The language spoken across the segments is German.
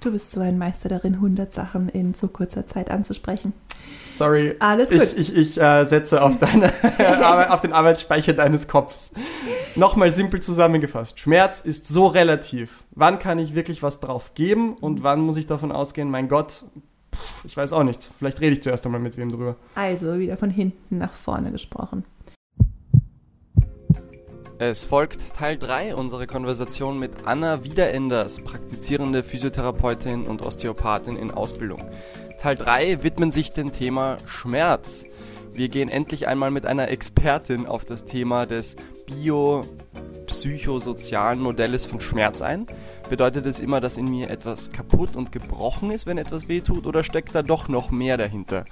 Du bist so ein Meister darin, 100 Sachen in so kurzer Zeit anzusprechen. Sorry. Alles gut. Ich, ich, ich äh, setze auf, deine, auf den Arbeitsspeicher deines Kopfs. Nochmal simpel zusammengefasst. Schmerz ist so relativ. Wann kann ich wirklich was drauf geben und wann muss ich davon ausgehen, mein Gott, pff, ich weiß auch nicht. Vielleicht rede ich zuerst einmal mit wem drüber. Also wieder von hinten nach vorne gesprochen. Es folgt Teil 3 unserer Konversation mit Anna Wiederenders, praktizierende Physiotherapeutin und Osteopathin in Ausbildung. Teil 3 widmen sich dem Thema Schmerz. Wir gehen endlich einmal mit einer Expertin auf das Thema des biopsychosozialen Modells von Schmerz ein. Bedeutet es immer, dass in mir etwas kaputt und gebrochen ist, wenn etwas wehtut, oder steckt da doch noch mehr dahinter?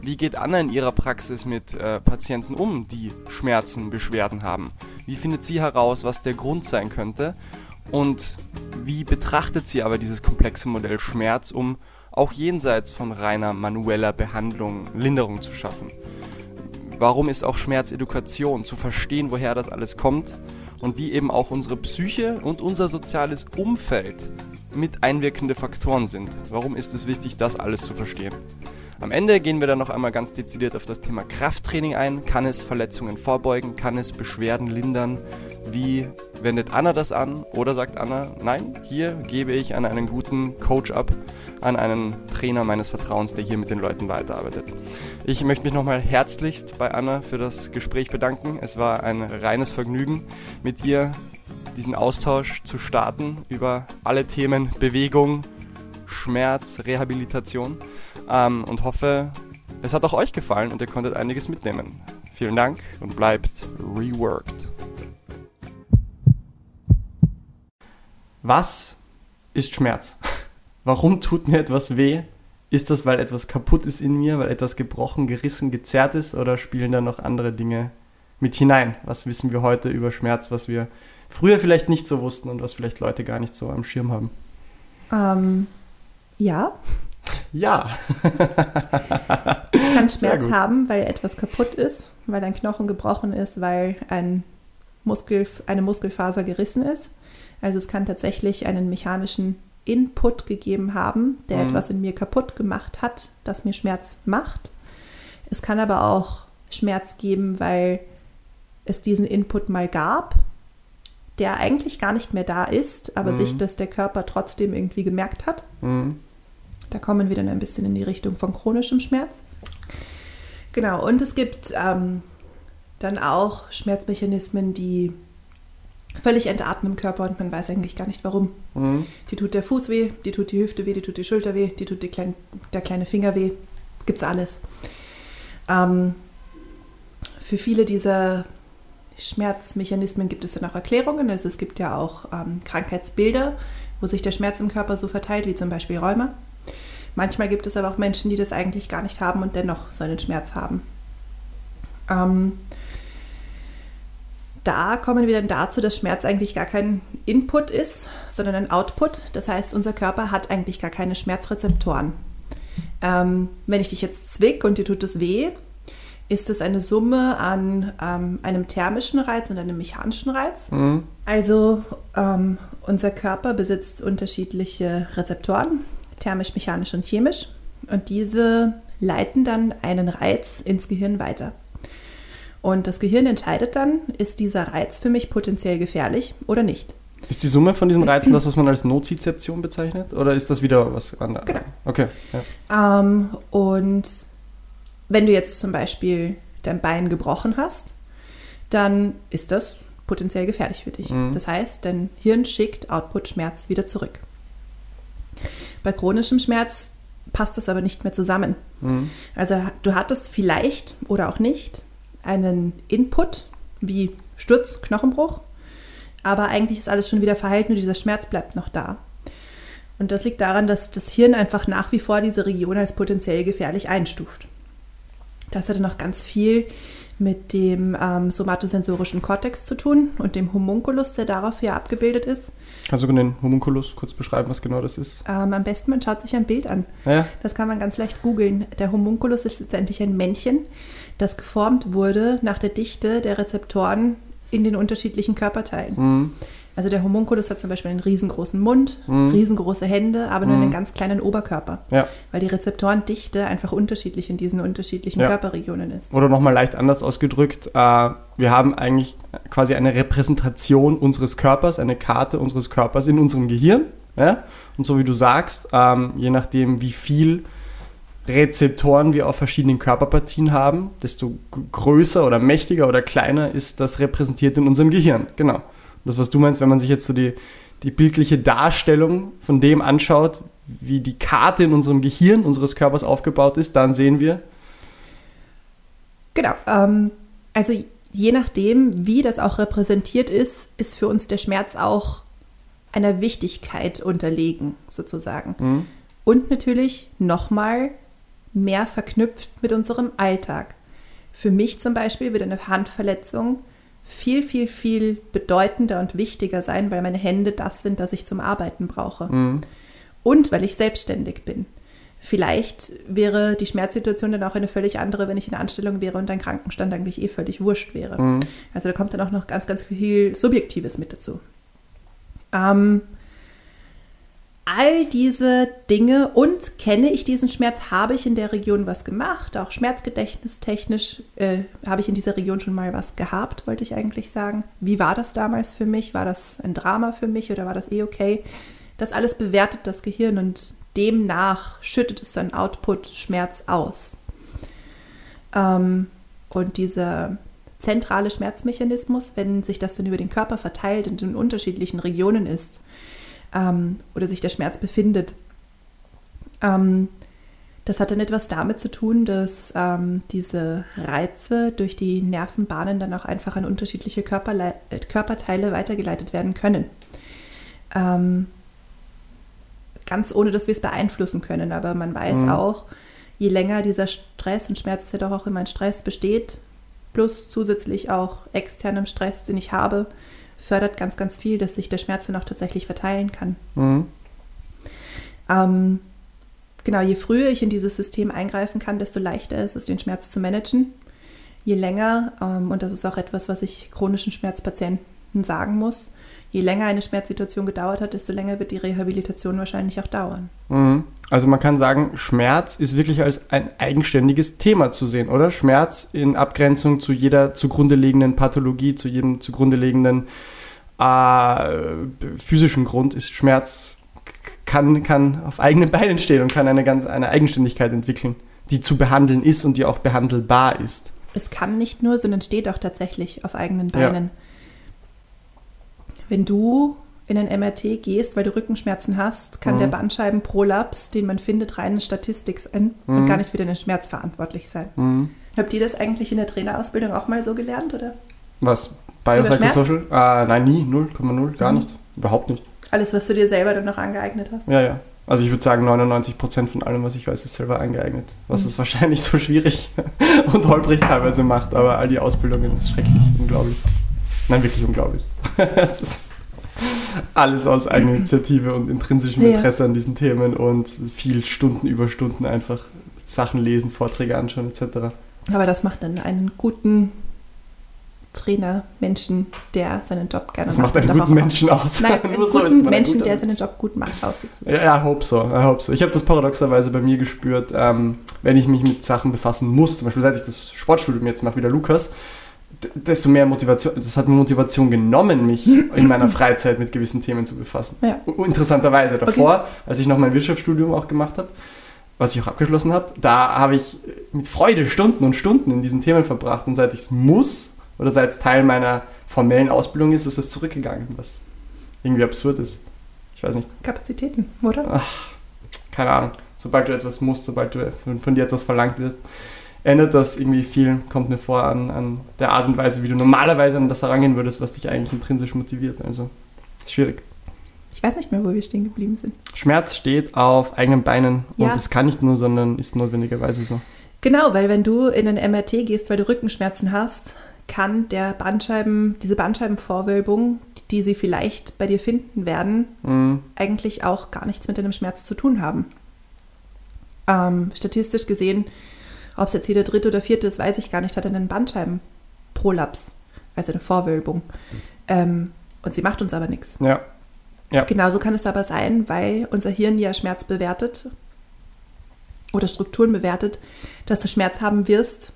Wie geht Anna in ihrer Praxis mit äh, Patienten um, die Schmerzen, Beschwerden haben? Wie findet sie heraus, was der Grund sein könnte? Und wie betrachtet sie aber dieses komplexe Modell Schmerz, um auch jenseits von reiner manueller Behandlung Linderung zu schaffen? Warum ist auch Schmerzedukation, zu verstehen, woher das alles kommt und wie eben auch unsere Psyche und unser soziales Umfeld mit einwirkende Faktoren sind? Warum ist es wichtig, das alles zu verstehen? Am Ende gehen wir dann noch einmal ganz dezidiert auf das Thema Krafttraining ein. Kann es Verletzungen vorbeugen? Kann es Beschwerden lindern? Wie wendet Anna das an? Oder sagt Anna, nein, hier gebe ich an einen guten Coach ab, an einen Trainer meines Vertrauens, der hier mit den Leuten weiterarbeitet. Ich möchte mich nochmal herzlichst bei Anna für das Gespräch bedanken. Es war ein reines Vergnügen, mit ihr diesen Austausch zu starten über alle Themen Bewegung, Schmerz, Rehabilitation ähm, und hoffe, es hat auch euch gefallen und ihr konntet einiges mitnehmen. Vielen Dank und bleibt reworked. Was ist Schmerz? Warum tut mir etwas weh? Ist das, weil etwas kaputt ist in mir, weil etwas gebrochen, gerissen, gezerrt ist oder spielen da noch andere Dinge mit hinein? Was wissen wir heute über Schmerz, was wir früher vielleicht nicht so wussten und was vielleicht Leute gar nicht so am Schirm haben? Ähm, ja. Ja. Ich kann Schmerz haben, weil etwas kaputt ist, weil ein Knochen gebrochen ist, weil ein Muskel, eine Muskelfaser gerissen ist. Also es kann tatsächlich einen mechanischen Input gegeben haben, der Mhm. etwas in mir kaputt gemacht hat, das mir Schmerz macht. Es kann aber auch Schmerz geben, weil es diesen Input mal gab, der eigentlich gar nicht mehr da ist, aber Mhm. sich das der Körper trotzdem irgendwie gemerkt hat. Mhm. Da kommen wir dann ein bisschen in die Richtung von chronischem Schmerz. Genau, und es gibt ähm, dann auch Schmerzmechanismen, die völlig entarten im Körper und man weiß eigentlich gar nicht warum. Mhm. Die tut der Fuß weh, die tut die Hüfte weh, die tut die Schulter weh, die tut die klein, der kleine Finger weh. Gibt's alles. Ähm, für viele dieser Schmerzmechanismen gibt es dann auch Erklärungen. Also es gibt ja auch ähm, Krankheitsbilder, wo sich der Schmerz im Körper so verteilt, wie zum Beispiel Rheuma. Manchmal gibt es aber auch Menschen, die das eigentlich gar nicht haben und dennoch so einen Schmerz haben. Ähm, da kommen wir dann dazu, dass Schmerz eigentlich gar kein Input ist, sondern ein Output. Das heißt, unser Körper hat eigentlich gar keine Schmerzrezeptoren. Ähm, wenn ich dich jetzt zwick und dir tut es weh, ist es eine Summe an ähm, einem thermischen Reiz und einem mechanischen Reiz. Mhm. Also ähm, unser Körper besitzt unterschiedliche Rezeptoren, thermisch, mechanisch und chemisch. Und diese leiten dann einen Reiz ins Gehirn weiter. Und das Gehirn entscheidet dann, ist dieser Reiz für mich potenziell gefährlich oder nicht. Ist die Summe von diesen Reizen das, was man als Nozizeption bezeichnet? Oder ist das wieder was anderes? Genau. Okay. Ja. Ähm, und wenn du jetzt zum Beispiel dein Bein gebrochen hast, dann ist das potenziell gefährlich für dich. Mhm. Das heißt, dein Hirn schickt Output-Schmerz wieder zurück. Bei chronischem Schmerz passt das aber nicht mehr zusammen. Mhm. Also du hattest vielleicht oder auch nicht einen Input wie Sturz, Knochenbruch, aber eigentlich ist alles schon wieder verheilt, nur dieser Schmerz bleibt noch da. Und das liegt daran, dass das Hirn einfach nach wie vor diese Region als potenziell gefährlich einstuft. Das hatte noch ganz viel mit dem ähm, somatosensorischen Kortex zu tun und dem Homunculus, der darauf hier abgebildet ist. Kannst du den Homunculus kurz beschreiben, was genau das ist? Ähm, am besten, man schaut sich ein Bild an. Ja. Das kann man ganz leicht googeln. Der Homunculus ist letztendlich ein Männchen, das geformt wurde nach der Dichte der Rezeptoren in den unterschiedlichen Körperteilen. Mhm. Also der Homunculus hat zum Beispiel einen riesengroßen Mund, Mhm. riesengroße Hände, aber nur Mhm. einen ganz kleinen Oberkörper, Ja. weil die Rezeptorendichte einfach unterschiedlich in diesen unterschiedlichen Ja. Körperregionen ist. Oder nochmal leicht anders ausgedrückt, äh, wir haben eigentlich quasi eine Repräsentation unseres Körpers, eine Karte unseres Körpers in unserem Gehirn. Ja? Und so wie du sagst, ähm, je nachdem, wie viel Rezeptoren wir auf verschiedenen Körperpartien haben, desto größer oder mächtiger oder kleiner ist das repräsentiert in unserem Gehirn. Genau. Das, was du meinst, wenn man sich jetzt so die, die bildliche Darstellung von dem anschaut, wie die Karte in unserem Gehirn unseres Körpers aufgebaut ist, dann sehen wir, Genau. Ähm, also je nachdem, wie das auch repräsentiert ist, ist für uns der Schmerz auch einer Wichtigkeit unterlegen, sozusagen. hm, Und natürlich nochmal mehr verknüpft mit unserem Alltag. Für mich zum Beispiel wird eine Handverletzung viel, viel, viel bedeutender und wichtiger sein, weil meine Hände das sind, das ich zum Arbeiten brauche. hm, Und weil ich selbstständig bin. Vielleicht wäre die Schmerzsituation dann auch eine völlig andere, wenn ich in der Anstellung wäre und ein Krankenstand eigentlich eh völlig wurscht wäre. hm. Also da kommt dann auch noch ganz, ganz viel Subjektives mit dazu. Ähm, all diese Dinge und kenne ich diesen Schmerz, habe ich in der Region was gemacht, auch schmerzgedächtnistechnisch äh, habe ich in dieser Region schon mal was gehabt, wollte ich eigentlich sagen. Wie war das damals für mich? War das ein Drama für mich oder war das eh okay? Das alles bewertet das Gehirn und demnach schüttet es dann Output Schmerz aus. Ähm, und dieser zentrale Schmerzmechanismus, wenn sich das dann über den Körper verteilt und in unterschiedlichen Regionen ist ähm, oder sich der Schmerz befindet, ähm, das hat dann etwas damit zu tun, dass ähm, diese Reize durch die Nervenbahnen dann auch einfach an unterschiedliche Körperle äh, Körperteile weitergeleitet werden können. Ähm, ganz ohne, dass wir es beeinflussen können. Aber man weiß Mhm. auch, je länger dieser Stress, und Schmerz ist ja doch auch immer ein Stress, besteht, plus zusätzlich auch externem Stress, den ich habe, fördert ganz, ganz viel, dass sich der Schmerz dann auch tatsächlich verteilen kann. Mhm. Ähm, genau, je früher ich in dieses System eingreifen kann, desto leichter ist es, den Schmerz zu managen. Je länger, ähm, und das ist auch etwas, was ich chronischen Schmerzpatienten sagen muss, je länger eine Schmerzsituation gedauert hat, desto länger wird die Rehabilitation wahrscheinlich auch dauern. Mhm. Also man kann sagen, Schmerz ist wirklich als ein eigenständiges Thema zu sehen, oder? Schmerz in Abgrenzung zu jeder zugrunde liegenden Pathologie, zu jedem zugrunde liegenden äh, physischen Grund ist Schmerz kann, kann auf eigenen Beinen stehen und kann eine ganz eine Eigenständigkeit entwickeln, die zu behandeln ist und die auch behandelbar ist. Es kann nicht nur, sondern steht auch tatsächlich auf eigenen Ja. Beinen. Wenn du in ein MRT gehst, weil du Rückenschmerzen hast, kann Mhm. der Bandscheibenprolaps, den man findet, reine Statistik sein Mhm. und gar nicht für den Schmerz verantwortlich sein. Mhm. Habt ihr das eigentlich in der Trainerausbildung auch mal so gelernt, oder? Was? Biopsychosocial? Äh, nein, nie, 0,0, gar Mhm. nicht. Überhaupt nicht. Alles, was du dir selber dann noch angeeignet hast? Ja, ja. Also ich würde sagen, 99% von allem, was ich weiß, ist selber eingeeignet. Was Mhm. es wahrscheinlich so schwierig und holprig teilweise macht, aber all die Ausbildungen ist schrecklich, unglaublich. Nein, wirklich unglaublich. es ist alles aus Eigeninitiative und intrinsischem Ja. Interesse an diesen Themen und viel Stunden über Stunden einfach Sachen lesen, Vorträge anschauen etc. Aber das macht dann einen guten Trainer, Menschen, der seinen Job gerne Das macht macht. einen guten auch- Menschen aus. Nein, einen so guten Menschen, guter der seinen Job gut macht, aussitzen. Ja, ja, hope so, I hope so. Ich habe das paradoxerweise bei mir gespürt, ähm, wenn ich mich mit Sachen befassen muss, zum Beispiel seit ich das Sportstudium jetzt mache, wie der Lukas, desto mehr Motivation, das hat mir Motivation genommen, mich in meiner Freizeit mit gewissen Themen zu befassen. Ja. Interessanterweise, davor, als ich noch mein Wirtschaftsstudium auch gemacht habe, was ich auch abgeschlossen habe, da habe ich mit Freude Stunden und Stunden in diesen Themen verbracht und seit ich es muss oder seit es Teil meiner formellen Ausbildung ist, ist es zurückgegangen, was irgendwie absurd ist. Ich weiß nicht Kapazitäten, oder? keine Ahnung, sobald du etwas musst, sobald du von, von dir etwas verlangt wird, ändert das irgendwie viel, kommt mir vor, an, an der Art und Weise, wie du normalerweise an das herangehen würdest, was dich eigentlich intrinsisch motiviert. Also, schwierig. Ich weiß nicht mehr, wo wir stehen geblieben sind. Schmerz steht auf eigenen Beinen Ja. und es kann nicht nur, sondern ist notwendigerweise so. Genau, weil wenn du in ein MRT gehst, weil du Rückenschmerzen hast, kann der Bandscheiben, diese Bandscheibenvorwölbung, die sie vielleicht bei dir finden werden, Mhm. eigentlich auch gar nichts mit deinem Schmerz zu tun haben. Ähm, statistisch gesehen, ob es jetzt jeder dritte oder vierte ist, weiß ich gar nicht, hat einen Bandscheibenprolaps, also eine Vorwölbung. Ähm, und sie macht uns aber nichts. Ja. Ja. Genauso kann es aber sein, weil unser Hirn ja Schmerz bewertet oder Strukturen bewertet, dass du Schmerz haben wirst,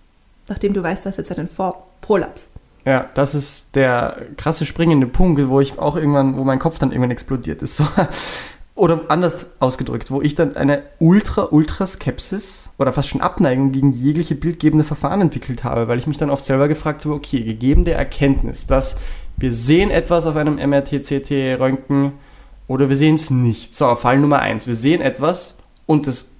nachdem du weißt, dass jetzt einen Vor Prolaps. Ja, das ist der krasse springende Punkt, wo ich auch irgendwann, wo mein Kopf dann irgendwann explodiert ist. So. Oder anders ausgedrückt, wo ich dann eine ultra, ultra Skepsis oder fast schon Abneigung gegen jegliche bildgebende Verfahren entwickelt habe, weil ich mich dann oft selber gefragt habe, okay, gegeben der Erkenntnis, dass wir sehen etwas auf einem MRT-CT-Röntgen oder wir sehen es nicht. So, Fall Nummer eins, wir sehen etwas und das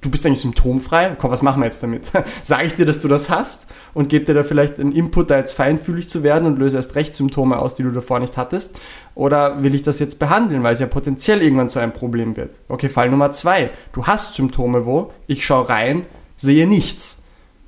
du bist eigentlich symptomfrei, komm, was machen wir jetzt damit? Sage ich dir, dass du das hast und gebe dir da vielleicht einen Input, da jetzt feinfühlig zu werden und löse erst recht Symptome aus, die du davor nicht hattest? Oder will ich das jetzt behandeln, weil es ja potenziell irgendwann zu einem Problem wird? Okay, Fall Nummer zwei. Du hast Symptome wo? Ich schaue rein, sehe nichts.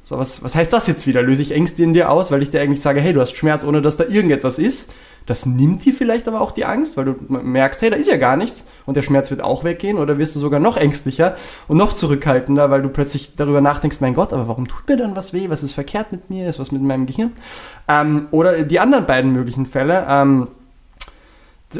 So, was, was heißt das jetzt wieder? Löse ich Ängste in dir aus, weil ich dir eigentlich sage, hey, du hast Schmerz, ohne dass da irgendetwas ist? Das nimmt dir vielleicht aber auch die Angst, weil du merkst, hey, da ist ja gar nichts und der Schmerz wird auch weggehen oder wirst du sogar noch ängstlicher und noch zurückhaltender, weil du plötzlich darüber nachdenkst, mein Gott, aber warum tut mir dann was weh? Was ist verkehrt mit mir? Ist was mit meinem Gehirn? Ähm, oder die anderen beiden möglichen Fälle. Ähm,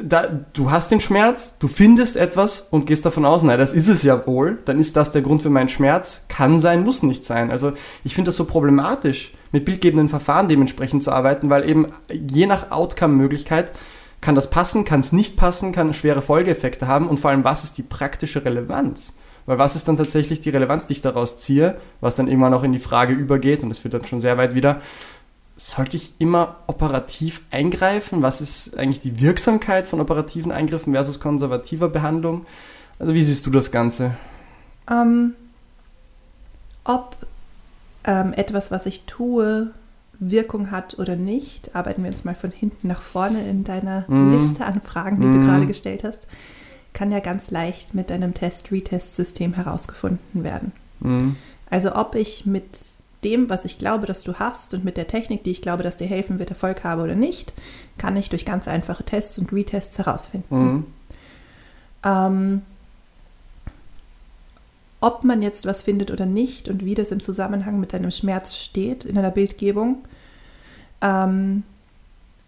da, du hast den Schmerz, du findest etwas und gehst davon aus, nein, das ist es ja wohl, dann ist das der Grund für meinen Schmerz. Kann sein, muss nicht sein. Also ich finde das so problematisch, mit bildgebenden Verfahren dementsprechend zu arbeiten, weil eben je nach Outcome-Möglichkeit kann das passen, kann es nicht passen, kann schwere Folgeeffekte haben und vor allem, was ist die praktische Relevanz? Weil was ist dann tatsächlich die Relevanz, die ich daraus ziehe, was dann irgendwann auch in die Frage übergeht, und das führt dann schon sehr weit wieder, sollte ich immer operativ eingreifen? Was ist eigentlich die Wirksamkeit von operativen Eingriffen versus konservativer Behandlung? Also wie siehst du das Ganze? Ähm, ob ähm, etwas, was ich tue, Wirkung hat oder nicht, arbeiten wir uns mal von hinten nach vorne in deiner mm. Liste an Fragen, die mm. du mhm. gerade gestellt hast, kann ja ganz leicht mit einem Test-Retest-System herausgefunden werden. Mm. Also ob ich mit dem, was ich glaube, dass du hast und mit der Technik, die ich glaube, dass dir helfen wird, Erfolg habe oder nicht, kann ich durch ganz einfache Tests und Retests herausfinden. Mhm. Ähm, ob man jetzt was findet oder nicht und wie das im Zusammenhang mit deinem Schmerz steht in einer Bildgebung, ähm,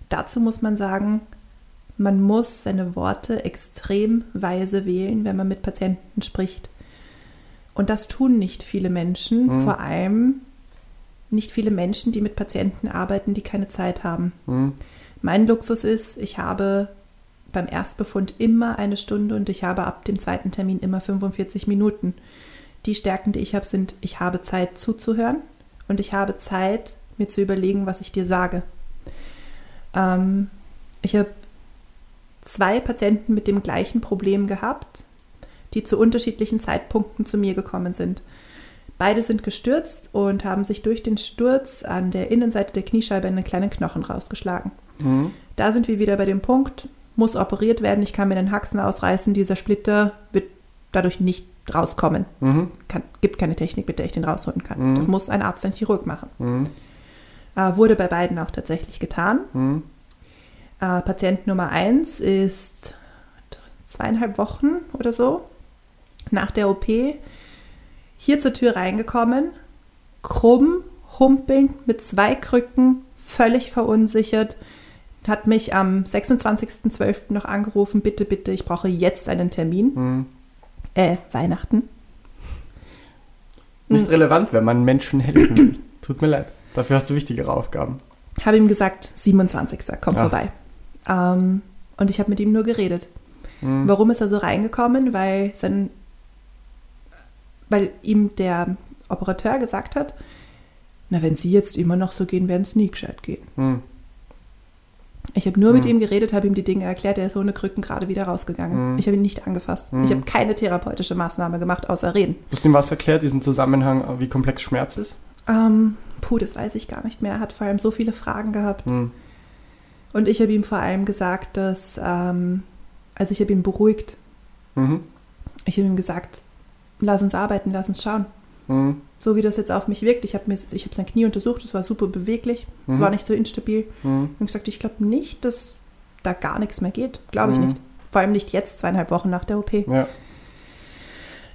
dazu muss man sagen, man muss seine Worte extrem weise wählen, wenn man mit Patienten spricht. Und das tun nicht viele Menschen, mhm. vor allem nicht viele Menschen, die mit Patienten arbeiten, die keine Zeit haben. Mhm. Mein Luxus ist, ich habe beim Erstbefund immer eine Stunde und ich habe ab dem zweiten Termin immer 45 Minuten. Die Stärken, die ich habe, sind, ich habe Zeit zuzuhören und ich habe Zeit, mir zu überlegen, was ich dir sage. Ähm, ich habe zwei Patienten mit dem gleichen Problem gehabt, die zu unterschiedlichen Zeitpunkten zu mir gekommen sind. Beide sind gestürzt und haben sich durch den Sturz an der Innenseite der Kniescheibe einen kleinen Knochen rausgeschlagen. Mhm. Da sind wir wieder bei dem Punkt, muss operiert werden, ich kann mir den Haxen ausreißen, dieser Splitter wird dadurch nicht rauskommen. Mhm. Kann, gibt keine Technik, mit der ich den rausholen kann. Mhm. Das muss ein Arzt, ein Chirurg machen. Mhm. Äh, wurde bei beiden auch tatsächlich getan. Mhm. Äh, Patient Nummer 1 ist zweieinhalb Wochen oder so nach der OP hier zur Tür reingekommen, krumm, humpelnd, mit zwei Krücken, völlig verunsichert, hat mich am 26.12. noch angerufen, bitte, bitte, ich brauche jetzt einen Termin. Mhm. Äh, Weihnachten. Nicht relevant, wenn man Menschen helfen will. Tut mir leid. Dafür hast du wichtigere Aufgaben. Habe ihm gesagt, 27. komm ja. vorbei. Ähm, und ich habe mit ihm nur geredet. Mhm. Warum ist er so reingekommen? Weil sein weil ihm der Operateur gesagt hat, na, wenn Sie jetzt immer noch so gehen, werden es nie gescheit gehen. Hm. Ich habe nur hm. mit ihm geredet, habe ihm die Dinge erklärt, er ist ohne Krücken gerade wieder rausgegangen. Hm. Ich habe ihn nicht angefasst. Ich hm. habe keine therapeutische Maßnahme gemacht, außer reden. Du hast ihm was erklärt, diesen Zusammenhang, wie komplex Schmerz ist? Ähm, puh, das weiß ich gar nicht mehr. Er hat vor allem so viele Fragen gehabt. Hm. Und ich habe ihm vor allem gesagt, dass, ähm, also ich habe ihn beruhigt. Mhm. Ich habe ihm gesagt, lass uns arbeiten, lass uns schauen. Mhm. So wie das jetzt auf mich wirkt. Ich habe hab sein Knie untersucht, es war super beweglich, es mhm. war nicht so instabil. Mhm. Und gesagt, ich glaube nicht, dass da gar nichts mehr geht. Glaube ich mhm. nicht. Vor allem nicht jetzt, zweieinhalb Wochen nach der OP. Ja.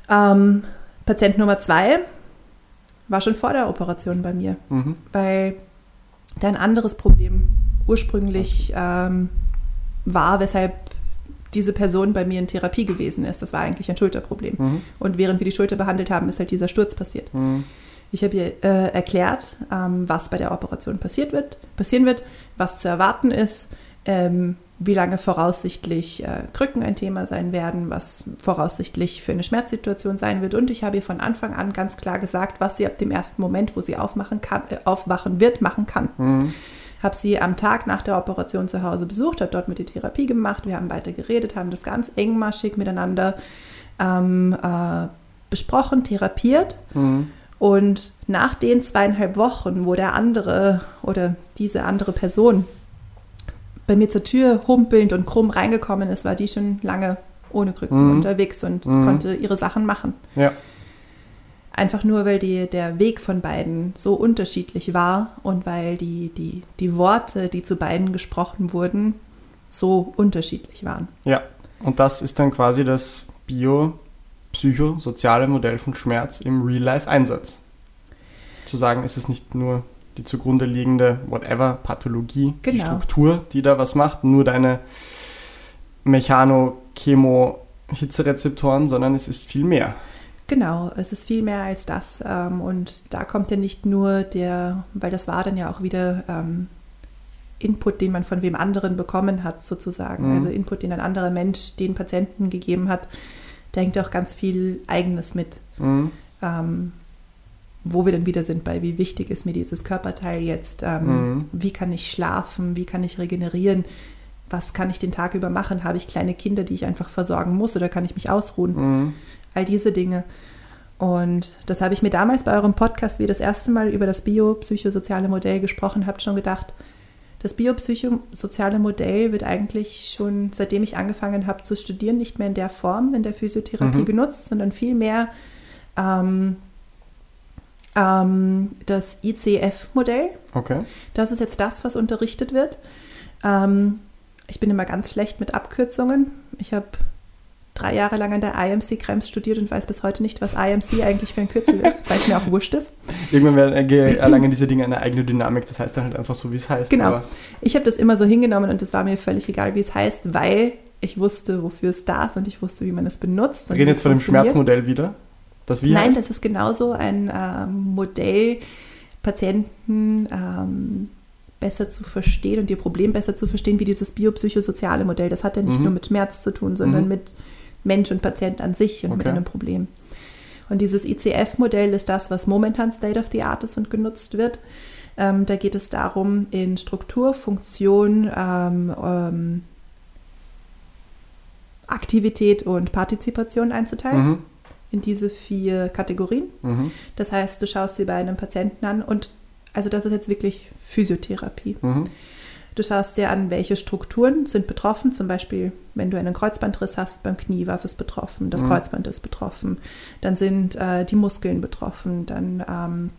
Ähm, Patient Nummer zwei war schon vor der Operation bei mir, mhm. weil der ein anderes Problem ursprünglich ähm, war, weshalb diese Person bei mir in Therapie gewesen ist. Das war eigentlich ein Schulterproblem. Mhm. Und während wir die Schulter behandelt haben, ist halt dieser Sturz passiert. Mhm. Ich habe ihr äh, erklärt, ähm, was bei der Operation passiert wird, passieren wird, was zu erwarten ist, ähm, wie lange voraussichtlich äh, Krücken ein Thema sein werden, was voraussichtlich für eine Schmerzsituation sein wird. Und ich habe ihr von Anfang an ganz klar gesagt, was sie ab dem ersten Moment, wo sie aufmachen kann, äh, aufwachen wird, machen kann. Mhm. Habe sie am Tag nach der Operation zu Hause besucht, habe dort mit die Therapie gemacht, wir haben weiter geredet, haben das ganz engmaschig miteinander ähm, äh, besprochen, therapiert. Mhm. Und nach den zweieinhalb Wochen, wo der andere oder diese andere Person bei mir zur Tür humpelnd und krumm reingekommen ist, war die schon lange ohne Krücken Mhm. unterwegs und Mhm. konnte ihre Sachen machen. Ja. Einfach nur, weil die, der Weg von beiden so unterschiedlich war und weil die, die, die Worte, die zu beiden gesprochen wurden, so unterschiedlich waren. Ja. Und das ist dann quasi das biopsychosoziale Modell von Schmerz im Real-Life-Einsatz. Zu sagen, es ist nicht nur die zugrunde liegende, whatever, Pathologie, die Genau. Struktur, die da was macht, nur deine Mechano-Chemo-Hitzerezeptoren, sondern es ist viel mehr. Genau, es ist viel mehr als das. ähm, Und da kommt ja nicht nur der, weil das war dann ja auch wieder ähm, Input, den man von wem anderen bekommen hat, sozusagen. Mhm. Also Input, den ein anderer Mensch den Patienten gegeben hat. Da hängt auch ganz viel Eigenes mit. Mhm. ähm, wo wir dann wieder sind bei, wie wichtig ist mir dieses Körperteil jetzt, ähm, Mhm. wie kann ich schlafen, wie kann ich regenerieren, was kann ich den Tag über machen, habe ich kleine Kinder, die ich einfach versorgen muss oder kann ich mich ausruhen, Mhm. All diese Dinge. Und das habe ich mir damals bei eurem Podcast, wie ihr das erste Mal über das biopsychosoziale Modell gesprochen habt, schon gedacht. Das biopsychosoziale Modell wird eigentlich schon, seitdem ich angefangen habe zu studieren, nicht mehr in der Form in der Physiotherapie Mhm. genutzt, sondern vielmehr ähm, ähm, das ICF-Modell. Okay. Das ist jetzt das, was unterrichtet wird. Ähm, ich bin immer ganz schlecht mit Abkürzungen. Ich habe drei Jahre lang an der IMC Krems studiert und weiß bis heute nicht, was IMC eigentlich für ein Kürzel ist, weil es mir auch wurscht ist. Irgendwann werden, äh, erlangen diese Dinge eine eigene Dynamik, das heißt dann halt einfach so, wie es heißt. Genau. Ich habe das immer so hingenommen und es war mir völlig egal, wie es heißt, weil ich wusste, wofür es da ist und ich wusste, wie man es benutzt. wir reden jetzt von dem. Schmerzmodell wieder. Das wie Nein, heißt? das ist genauso ein ähm, Modell, Patienten ähm, besser zu verstehen und ihr Problem besser zu verstehen, wie dieses biopsychosoziale Modell. Das hat ja nicht Mhm. nur mit Schmerz zu tun, sondern Mhm. mit Mensch und Patient an sich und mit Okay. einem Problem. Und dieses ICF-Modell ist das, was momentan State of the Art ist und genutzt wird. Ähm, da geht es darum, in Struktur, Funktion, ähm, ähm, Aktivität und Partizipation einzuteilen Mhm. in diese vier Kategorien. Mhm. Das heißt, du schaust sie bei einem Patienten an und also das ist jetzt wirklich Physiotherapie. Mhm. Du schaust dir an, welche Strukturen sind betroffen. Zum Beispiel, wenn du einen Kreuzbandriss hast beim Knie, was ist betroffen? Das Mhm. Kreuzband ist betroffen. Dann sind äh, die Muskeln betroffen. Dann ähm,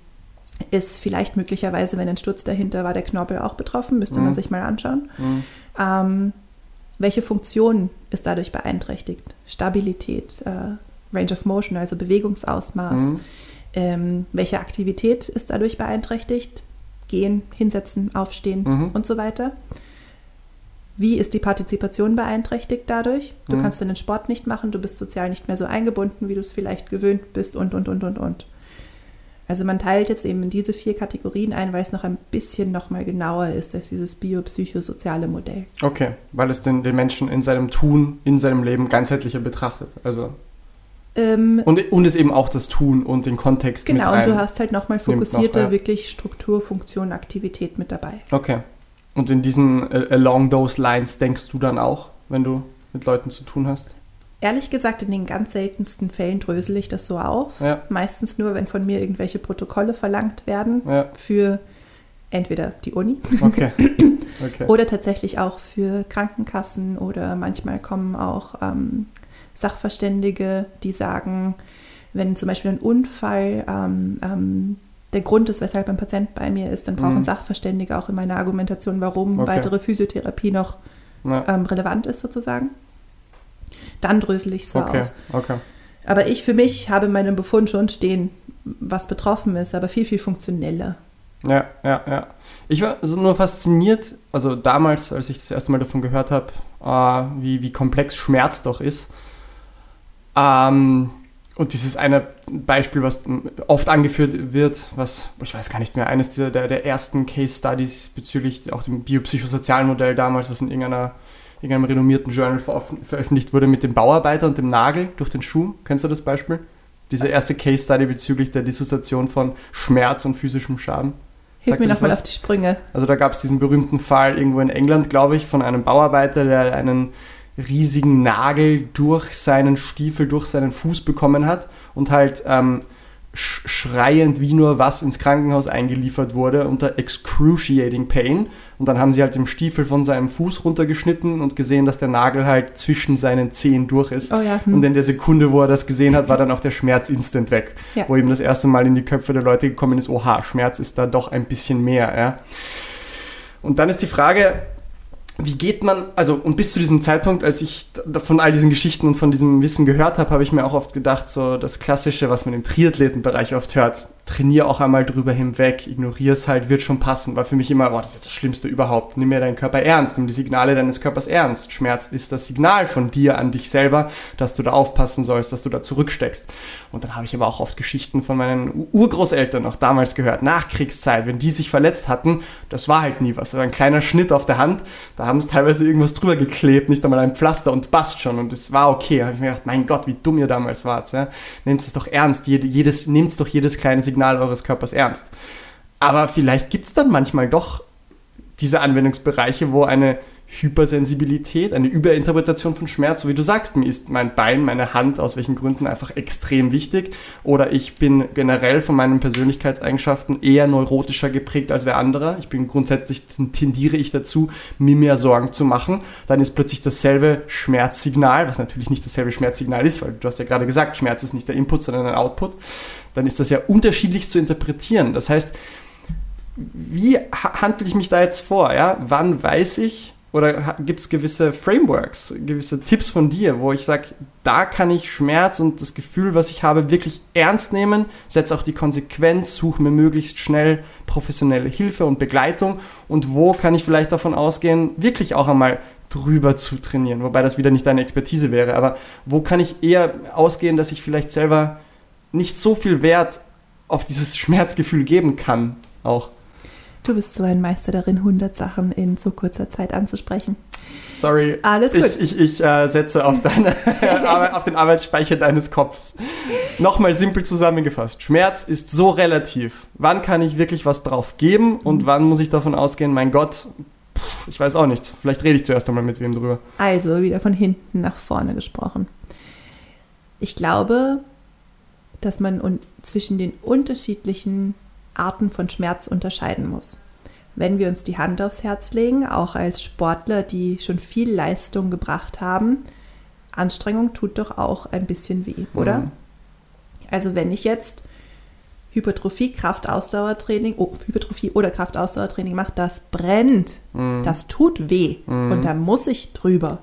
ist vielleicht möglicherweise, wenn ein Sturz dahinter war, der Knorpel auch betroffen. Müsste Mhm. man sich mal anschauen. Mhm. Ähm, welche Funktion ist dadurch beeinträchtigt? Stabilität, äh, Range of Motion, also Bewegungsausmaß. Mhm. Ähm, welche Aktivität ist dadurch beeinträchtigt? Gehen, hinsetzen, aufstehen Mhm. und so weiter. Wie ist die Partizipation beeinträchtigt dadurch? Du Mhm. kannst deinen Sport nicht machen, du bist sozial nicht mehr so eingebunden, wie du es vielleicht gewöhnt bist und, und, und, und, und. Also man teilt jetzt eben in diese vier Kategorien ein, weil es noch ein bisschen noch mal genauer ist als dieses biopsychosoziale Modell. Okay, weil es den, den Menschen in seinem Tun, in seinem Leben ganzheitlicher betrachtet. Also Ähm, und, und es eben auch das Tun und den Kontext genau, mit und rein. du hast halt nochmal nimmt noch, ja. wirklich Struktur, Funktion, Aktivität mit dabei. Okay. Und in diesen äh, along those lines denkst du dann auch, wenn du mit Leuten zu tun hast? Ehrlich gesagt, in den ganz seltensten Fällen drösel ich das so auf. Ja. Meistens nur, wenn von mir irgendwelche Protokolle verlangt werden Ja, für entweder die Uni okay. okay. oder tatsächlich auch für Krankenkassen oder manchmal kommen auch ähm, Sachverständige, die sagen, wenn zum Beispiel ein Unfall ähm, ähm, der Grund ist, weshalb ein Patient bei mir ist, dann brauchen Mhm. Sachverständige auch immer eine Argumentation, warum Okay. weitere Physiotherapie noch Ja, ähm, relevant ist sozusagen. Dann drösel ich so okay, auf. okay. Aber ich für mich habe in meinem Befund schon stehen, was betroffen ist, aber viel, viel funktioneller. Ja, ja, ja. Ich war also nur fasziniert, also damals, als ich das erste Mal davon gehört habe, äh, wie, wie komplex Schmerz doch ist. Ähm, und dieses eine Beispiel, was oft angeführt wird, was, ich weiß gar nicht mehr, eines der, der, der ersten Case Studies bezüglich auch dem biopsychosozialen Modell damals, was in irgendeiner, irgendeinem renommierten Journal veröffentlicht wurde, mit dem Bauarbeiter und dem Nagel durch den Schuh. Kennst du das Beispiel? Diese erste Case Study bezüglich der Dissoziation von Schmerz und physischem Schaden. Hilf mir nochmal auf die Sprünge. Also da gab es diesen berühmten Fall irgendwo in England, glaube ich, von einem Bauarbeiter, der einen riesigen Nagel durch seinen Stiefel, durch seinen Fuß bekommen hat und halt ähm, schreiend wie nur was ins Krankenhaus eingeliefert wurde unter excruciating pain. Und dann haben sie halt den Stiefel von seinem Fuß runtergeschnitten und gesehen, dass der Nagel halt zwischen seinen Zehen durch ist. Oh ja, hm. Und in der Sekunde, wo er das gesehen hat, war dann auch der Schmerz instant weg. Ja. Wo ihm das erste Mal in die Köpfe der Leute gekommen ist, oha, Schmerz ist da doch ein bisschen mehr. Ja? Und dann ist die Frage, wie geht man, also und bis zu diesem Zeitpunkt, als ich von all diesen Geschichten und von diesem Wissen gehört habe, habe ich mir auch oft gedacht, so das Klassische, was man im Triathletenbereich oft hört, trainier auch einmal drüber hinweg, ignorier es halt, wird schon passen. War für mich immer, boah, das ist das Schlimmste überhaupt. Nimm mir deinen Körper ernst, nimm die Signale deines Körpers ernst. Schmerz ist das Signal von dir an dich selber, dass du da aufpassen sollst, dass du da zurücksteckst. Und dann habe ich aber auch oft Geschichten von meinen Urgroßeltern noch damals gehört, Nachkriegszeit, wenn die sich verletzt hatten, das war halt nie was. War ein kleiner Schnitt auf der Hand, da haben es teilweise irgendwas drüber geklebt, nicht einmal ein Pflaster und passt schon. Und es war okay. Da habe ich mir gedacht, mein Gott, wie dumm ihr damals wart. Ja? Nehmt es doch ernst, jedes, nehmt doch jedes kleine Signal Signal eures Körpers ernst. Aber vielleicht gibt es dann manchmal doch diese Anwendungsbereiche, wo eine Hypersensibilität, eine Überinterpretation von Schmerz, so wie du sagst, mir ist mein Bein, meine Hand aus welchen Gründen einfach extrem wichtig oder ich bin generell von meinen Persönlichkeitseigenschaften eher neurotischer geprägt als wer andere. Ich bin grundsätzlich tendiere ich dazu, mir mehr Sorgen zu machen. Dann ist plötzlich dasselbe Schmerzsignal, was natürlich nicht dasselbe Schmerzsignal ist, weil du hast ja gerade gesagt, Schmerz ist nicht der Input, sondern ein Output. Dann ist das ja unterschiedlich zu interpretieren. Das heißt, wie handle ich mich da jetzt vor? Ja? Wann weiß ich, oder gibt es gewisse Frameworks, gewisse Tipps von dir, wo ich sage, da kann ich Schmerz und das Gefühl, was ich habe, wirklich ernst nehmen, setze auch die Konsequenz, suche mir möglichst schnell professionelle Hilfe und Begleitung und wo kann ich vielleicht davon ausgehen, wirklich auch einmal drüber zu trainieren, wobei das wieder nicht deine Expertise wäre, aber wo kann ich eher ausgehen, dass ich vielleicht selber nicht so viel Wert auf dieses Schmerzgefühl geben kann, auch. Du bist so ein Meister darin, 100 Sachen in so kurzer Zeit anzusprechen. Sorry. Alles gut. Ich, ich, ich äh, setze auf, deine, auf den Arbeitsspeicher deines Kopfs. Nochmal simpel zusammengefasst. Schmerz ist so relativ. Wann kann ich wirklich was drauf geben und mhm. wann muss ich davon ausgehen, mein Gott, pff, ich weiß auch nicht. Vielleicht rede ich zuerst einmal mit wem drüber. Also, wieder von hinten nach vorne gesprochen. Ich glaube, dass man zwischen den unterschiedlichen Arten von Schmerz unterscheiden muss. Wenn wir uns die Hand aufs Herz legen, auch als Sportler, die schon viel Leistung gebracht haben, Anstrengung tut doch auch ein bisschen weh, oder? Mhm. Also wenn ich jetzt Hypertrophie, Kraftausdauertraining, oh, Hypertrophie oder Kraftausdauertraining mache, das brennt, mhm. das tut weh mhm. und da muss ich drüber.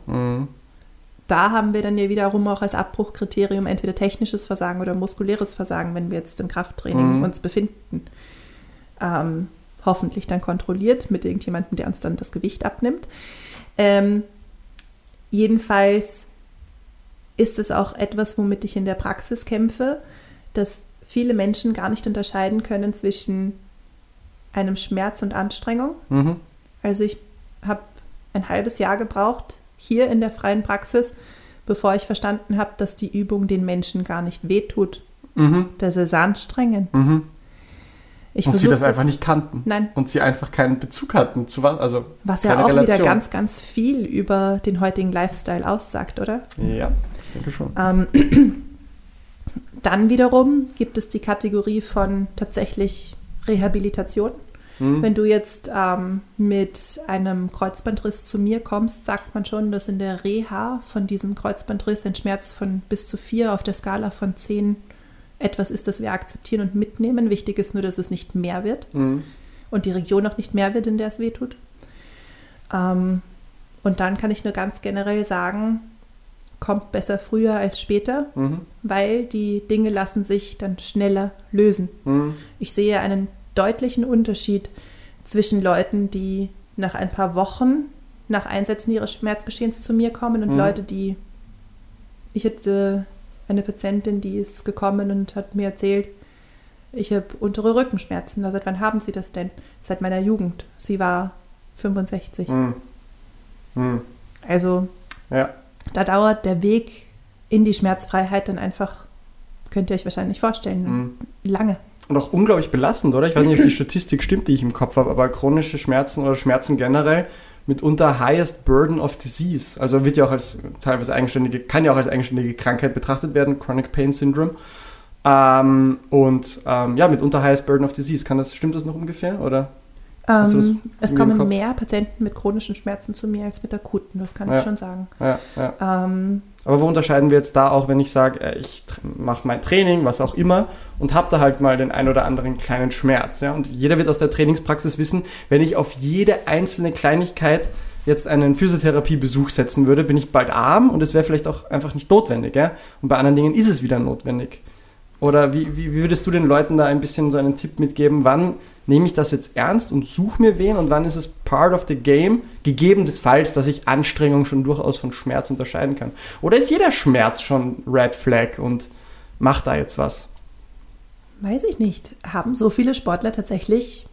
Da haben wir dann ja wiederum auch als Abbruchkriterium entweder technisches Versagen oder muskuläres Versagen, wenn wir jetzt im Krafttraining mhm. uns befinden. Ähm, hoffentlich dann kontrolliert mit irgendjemandem, der uns dann das Gewicht abnimmt. Ähm, jedenfalls ist es auch etwas, womit ich in der Praxis kämpfe, dass viele Menschen gar nicht unterscheiden können zwischen einem Schmerz und Anstrengung. Mhm. Also ich habe ein halbes Jahr gebraucht hier in der freien Praxis, bevor ich verstanden habe, dass die Übung den Menschen gar nicht wehtut. Mhm. Das ist anstrengend. Mhm. Ich und sie das einfach nicht kannten. Nein. Und sie einfach keinen Bezug hatten zu was. Also was ja auch Relation. wieder ganz, ganz viel über den heutigen Lifestyle aussagt, oder? Ja, ich denke schon. Ähm, dann wiederum gibt es die Kategorie von tatsächlich Rehabilitation. Mhm. Wenn du jetzt ähm, mit einem Kreuzbandriss zu mir kommst, sagt man schon, dass in der Reha von diesem Kreuzbandriss ein Schmerz von bis zu vier auf der Skala von zehn etwas ist, das wir akzeptieren und mitnehmen. Wichtig ist nur, dass es nicht mehr wird mhm. und die Region auch nicht mehr wird, in der es weh tut. Ähm, und dann kann ich nur ganz generell sagen, kommt besser früher als später, mhm. weil die Dinge lassen sich dann schneller lösen. Mhm. Ich sehe einen deutlichen Unterschied zwischen Leuten, die nach ein paar Wochen nach Einsetzen ihres Schmerzgeschehens zu mir kommen und Mhm. Leute, die. Ich hatte eine Patientin, die ist gekommen und hat mir erzählt, ich habe untere Rückenschmerzen. Na, Seit wann haben Sie das denn? Seit meiner Jugend. Sie war 65. Mhm. Mhm. Also Ja. da dauert der Weg in die Schmerzfreiheit dann einfach, könnt ihr euch wahrscheinlich vorstellen, Mhm. lange. Und auch unglaublich belastend, oder? Ich weiß nicht, ob die Statistik stimmt, die ich im Kopf habe, aber chronische Schmerzen oder Schmerzen generell mitunter highest burden of disease. Also wird ja auch als teilweise eigenständige, kann ja auch als eigenständige Krankheit betrachtet werden, Chronic Pain Syndrome. Ähm, und ähm, ja, mitunter highest burden of disease. Kann das, stimmt das noch ungefähr? Oder? Ähm, es kommen mehr Patienten mit chronischen Schmerzen zu mir als mit akuten, das kann Ja. ich schon sagen. Ja, ja. Ähm, Aber wo unterscheiden wir jetzt da auch, wenn ich sage, äh, ich mache mein Training, was auch immer, und habe da halt mal den ein oder anderen kleinen Schmerz. Ja? Und jeder wird aus der Trainingspraxis wissen, wenn ich auf jede einzelne Kleinigkeit jetzt einen Physiotherapiebesuch setzen würde, bin ich bald arm und es wäre vielleicht auch einfach nicht notwendig. Ja? Und bei anderen Dingen ist es wieder notwendig. Oder wie, wie, wie würdest du den Leuten da ein bisschen so einen Tipp mitgeben, wann nehme ich das jetzt ernst und suche mir wen und wann ist es part of the game, gegeben des Falls, dass ich Anstrengung schon durchaus von Schmerz unterscheiden kann? Oder ist jeder Schmerz schon Red Flag und macht da jetzt was? weiß ich nicht. Haben so viele Sportler tatsächlich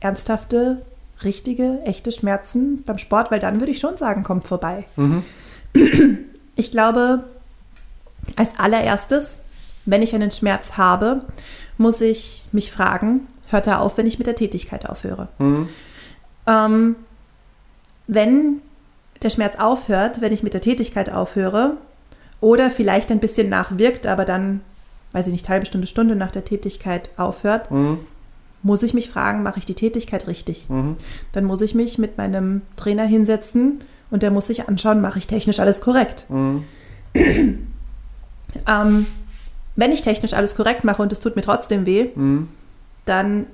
ernsthafte, richtige, echte Schmerzen beim Sport? Weil dann würde ich schon sagen, kommt vorbei. Mhm. Ich glaube, als allererstes, wenn ich einen Schmerz habe, muss ich mich fragen, hört er auf, wenn ich mit der Tätigkeit aufhöre? Mhm. Ähm, wenn der Schmerz aufhört, wenn ich mit der Tätigkeit aufhöre oder vielleicht ein bisschen nachwirkt, aber dann, weiß ich nicht, halbe Stunde, Stunde nach der Tätigkeit aufhört, Mhm. muss ich mich fragen, mache ich die Tätigkeit richtig? Mhm. Dann muss ich mich mit meinem Trainer hinsetzen und der muss sich anschauen, mache ich technisch alles korrekt? Mhm. Ähm, wenn ich technisch alles korrekt mache und es tut mir trotzdem weh, Mhm. dann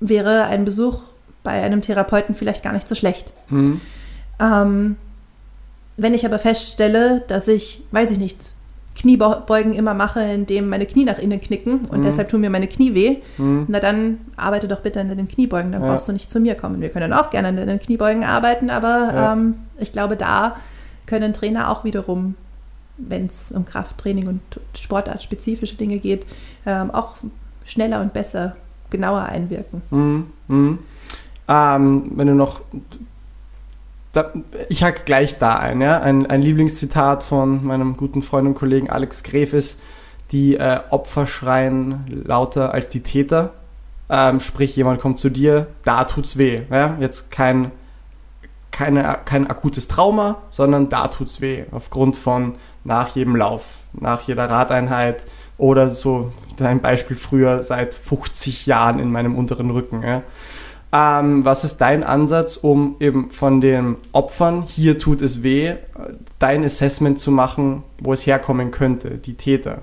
wäre ein Besuch bei einem Therapeuten vielleicht gar nicht so schlecht. Mhm. Ähm, wenn ich aber feststelle, dass ich, weiß ich nicht, Kniebeugen immer mache, indem meine Knie nach innen knicken und Mhm. deshalb tun mir meine Knie weh, Mhm. na dann arbeite doch bitte an den Kniebeugen, dann Ja. brauchst du nicht zu mir kommen. Wir können auch gerne an den Kniebeugen arbeiten, aber Ja. ähm, ich glaube, da können Trainer auch wiederum, wenn es um Krafttraining und sportartspezifische Dinge geht, ähm, auch schneller und besser, genauer einwirken. Mhm. Mhm. Ähm, wenn du noch. Da, ich hack gleich da ein, ja. Ein, ein Lieblingszitat von meinem guten Freund und Kollegen Alex Gref ist: Die äh, Opfer schreien lauter als die Täter. Ähm, sprich, jemand kommt zu dir, da tut's weh. Ja? Jetzt kein, keine, kein akutes Trauma, sondern da tut's weh. Aufgrund von nach jedem Lauf, nach jeder Radeinheit oder so dein Beispiel früher seit 50 Jahren in meinem unteren Rücken. Ja? Ähm, was ist dein Ansatz, um eben von den Opfern, hier tut es weh, dein Assessment zu machen, wo es herkommen könnte, die Täter?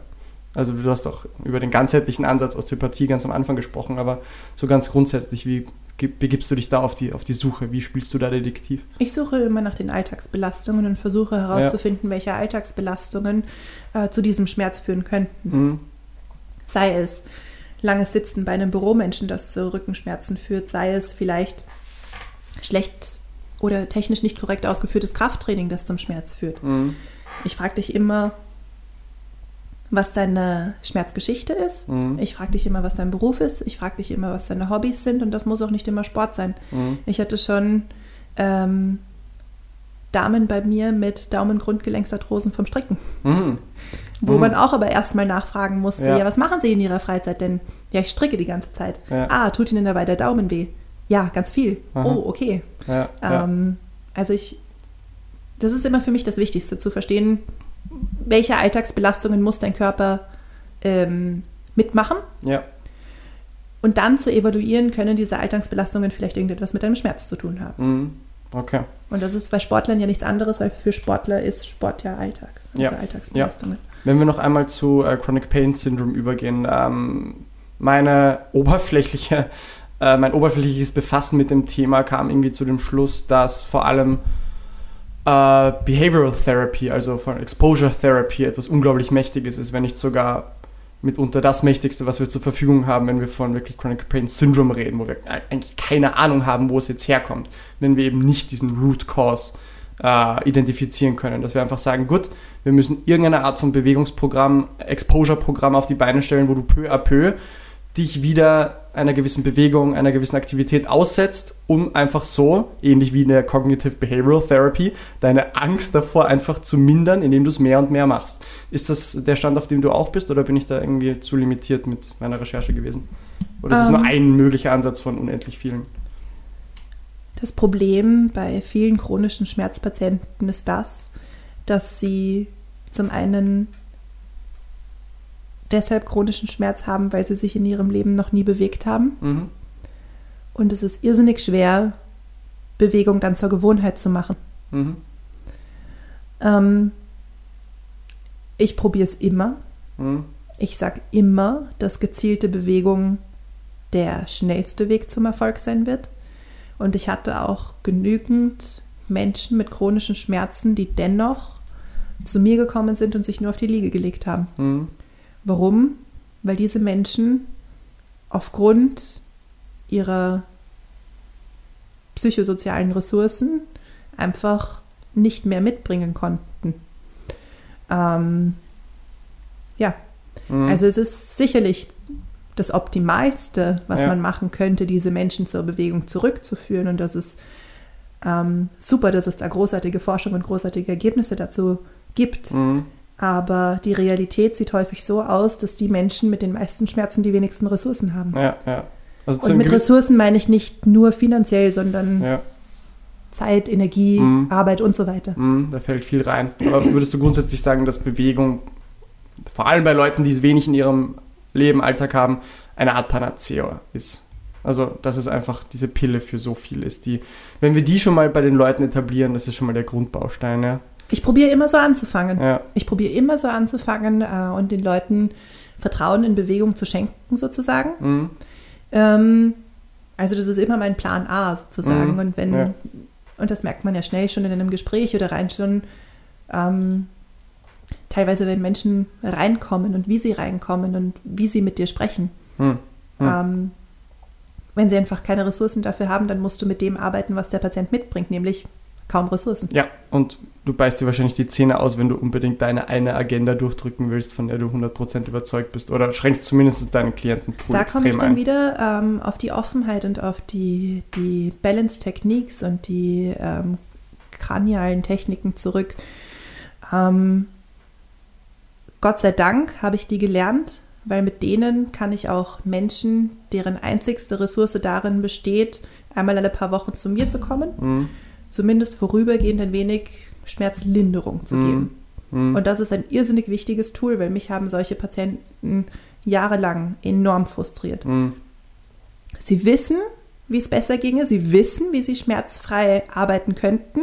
Also du hast auch über den ganzheitlichen Ansatz Osteopathie ganz am Anfang gesprochen, aber so ganz grundsätzlich, wie begibst du dich da auf die, auf die Suche? Wie spielst du da Detektiv? Ich suche immer nach den Alltagsbelastungen und versuche herauszufinden, welche Alltagsbelastungen äh, zu diesem Schmerz führen könnten. Mhm. Sei es langes Sitzen bei einem Büromenschen, das zu Rückenschmerzen führt, sei es vielleicht schlecht oder technisch nicht korrekt ausgeführtes Krafttraining, das zum Schmerz führt. Mhm. Ich frage dich immer, was deine Schmerzgeschichte ist. Mhm. Ich frage dich immer, was dein Beruf ist. Ich frage dich immer, was deine Hobbys sind. Und das muss auch nicht immer Sport sein. Mhm. Ich hatte schon ähm, Damen bei mir mit Daumen-Grundgelenksarthrosen vom Stricken, Mhm. wo Mhm. man auch aber erstmal nachfragen musste, Ja. ja. was machen Sie in Ihrer Freizeit denn? Ja, ich stricke die ganze Zeit. Ja. Ah, tut Ihnen dabei der Daumen weh? Ja, ganz viel. Aha. Oh, okay. Ja, ja. Ähm, also ich, das ist immer für mich das Wichtigste, zu verstehen, welche Alltagsbelastungen muss dein Körper ähm, mitmachen ja. und dann zu evaluieren, können diese Alltagsbelastungen vielleicht irgendetwas mit deinem Schmerz zu tun haben. Mhm. Okay. Und das ist bei Sportlern ja nichts anderes, weil für Sportler ist Sport ja Alltag, also Ja. Alltagsbelastungen. Wenn wir noch einmal zu äh, Chronic Pain Syndrome übergehen, ähm, meine oberflächliche, äh, mein oberflächliches Befassen mit dem Thema kam irgendwie zu dem Schluss, dass vor allem äh, Behavioral Therapy, also von Exposure Therapy, etwas unglaublich Mächtiges ist, wenn nicht sogar mitunter das Mächtigste, was wir zur Verfügung haben, wenn wir von wirklich Chronic Pain Syndrome reden, wo wir eigentlich keine Ahnung haben, wo es jetzt herkommt, wenn wir eben nicht diesen Root Cause äh, identifizieren können. Dass wir einfach sagen, gut, wir müssen irgendeine Art von Bewegungsprogramm, Exposure-Programm auf die Beine stellen, wo du peu à peu dich wieder einer gewissen Bewegung, einer gewissen Aktivität aussetzt, um einfach so, ähnlich wie in der Cognitive Behavioral Therapy, deine Angst davor einfach zu mindern, indem du es mehr und mehr machst. Ist das der Stand, auf dem du auch bist, oder bin ich da irgendwie zu limitiert mit meiner Recherche gewesen? Oder ist es um, nur ähm. ein möglicher Ansatz von unendlich vielen? Das Problem bei vielen chronischen Schmerzpatienten ist das, dass sie zum einen deshalb chronischen Schmerz haben, weil sie sich in ihrem Leben noch nie bewegt haben. Mhm. Und es ist irrsinnig schwer, Bewegung dann zur Gewohnheit zu machen. Mhm. Ähm, ich probiere es immer. Mhm. Ich sage immer, dass gezielte Bewegung der schnellste Weg zum Erfolg sein wird. Und ich hatte auch genügend Menschen mit chronischen Schmerzen, die dennoch zu mir gekommen sind und sich nur auf die Liege gelegt haben. Mhm. Warum? Weil diese Menschen aufgrund ihrer psychosozialen Ressourcen einfach nicht mehr mitbringen konnten. Ähm, ja, mhm. also es ist sicherlich das Optimalste, was ja. man machen könnte, diese Menschen zur Bewegung zurückzuführen. Und das ist ähm, super, dass es da großartige Forschung und großartige Ergebnisse dazu gibt. Mhm. Aber die Realität sieht häufig so aus, dass die Menschen mit den meisten Schmerzen die wenigsten Ressourcen haben. Ja, ja. Also und mit Ressourcen meine ich nicht nur finanziell, sondern ja. Zeit, Energie, mhm. Arbeit und so weiter. Mhm, da fällt viel rein. Aber würdest du grundsätzlich sagen, dass Bewegung, vor allem bei Leuten, die es wenig in ihrem Leben, Alltag haben, eine Art Panacea ist? Also, dass es einfach diese Pille für so viel ist, die, wenn wir die schon mal bei den Leuten etablieren, das ist schon mal der Grundbaustein, ja. Ich probiere immer so anzufangen. Ja. Ich probiere immer so anzufangen äh, und den Leuten Vertrauen in Bewegung zu schenken, sozusagen. Mhm. Ähm, also das ist immer mein Plan A sozusagen. Mhm. Und wenn, ja. und das merkt man ja schnell schon in einem Gespräch oder rein schon, ähm, teilweise, wenn Menschen reinkommen und wie sie reinkommen und wie sie mit dir sprechen. Mhm. Ähm, wenn sie einfach keine Ressourcen dafür haben, dann musst du mit dem arbeiten, was der Patient mitbringt, nämlich kaum Ressourcen. Ja, und du beißt dir wahrscheinlich die Zähne aus, wenn du unbedingt deine eine Agenda durchdrücken willst, von der du 100% überzeugt bist. Oder schränkst zumindest deinen Klientenpool Da komme ich dann ein. wieder ähm, auf die Offenheit und auf die, die Balance Techniques und die ähm, kranialen Techniken zurück. Ähm, Gott sei Dank habe ich die gelernt, weil mit denen kann ich auch Menschen, deren einzigste Ressource darin besteht, einmal alle paar Wochen zu mir zu kommen. Mhm zumindest vorübergehend ein wenig Schmerzlinderung zu geben. Mm. Und das ist ein irrsinnig wichtiges Tool, weil mich haben solche Patienten jahrelang enorm frustriert. Mm. Sie wissen, wie es besser ginge, sie wissen, wie sie schmerzfrei arbeiten könnten.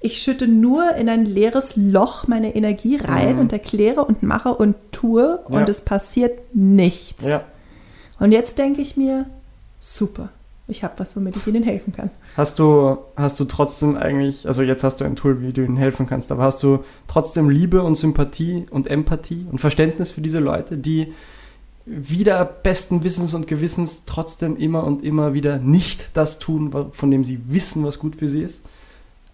Ich schütte nur in ein leeres Loch meine Energie rein mm. und erkläre und mache und tue ja. und es passiert nichts. Ja. Und jetzt denke ich mir, super ich habe was, womit ich ihnen helfen kann. Hast du, hast du trotzdem eigentlich, also jetzt hast du ein Tool, wie du ihnen helfen kannst, aber hast du trotzdem Liebe und Sympathie und Empathie und Verständnis für diese Leute, die wieder besten Wissens und Gewissens trotzdem immer und immer wieder nicht das tun, von dem sie wissen, was gut für sie ist?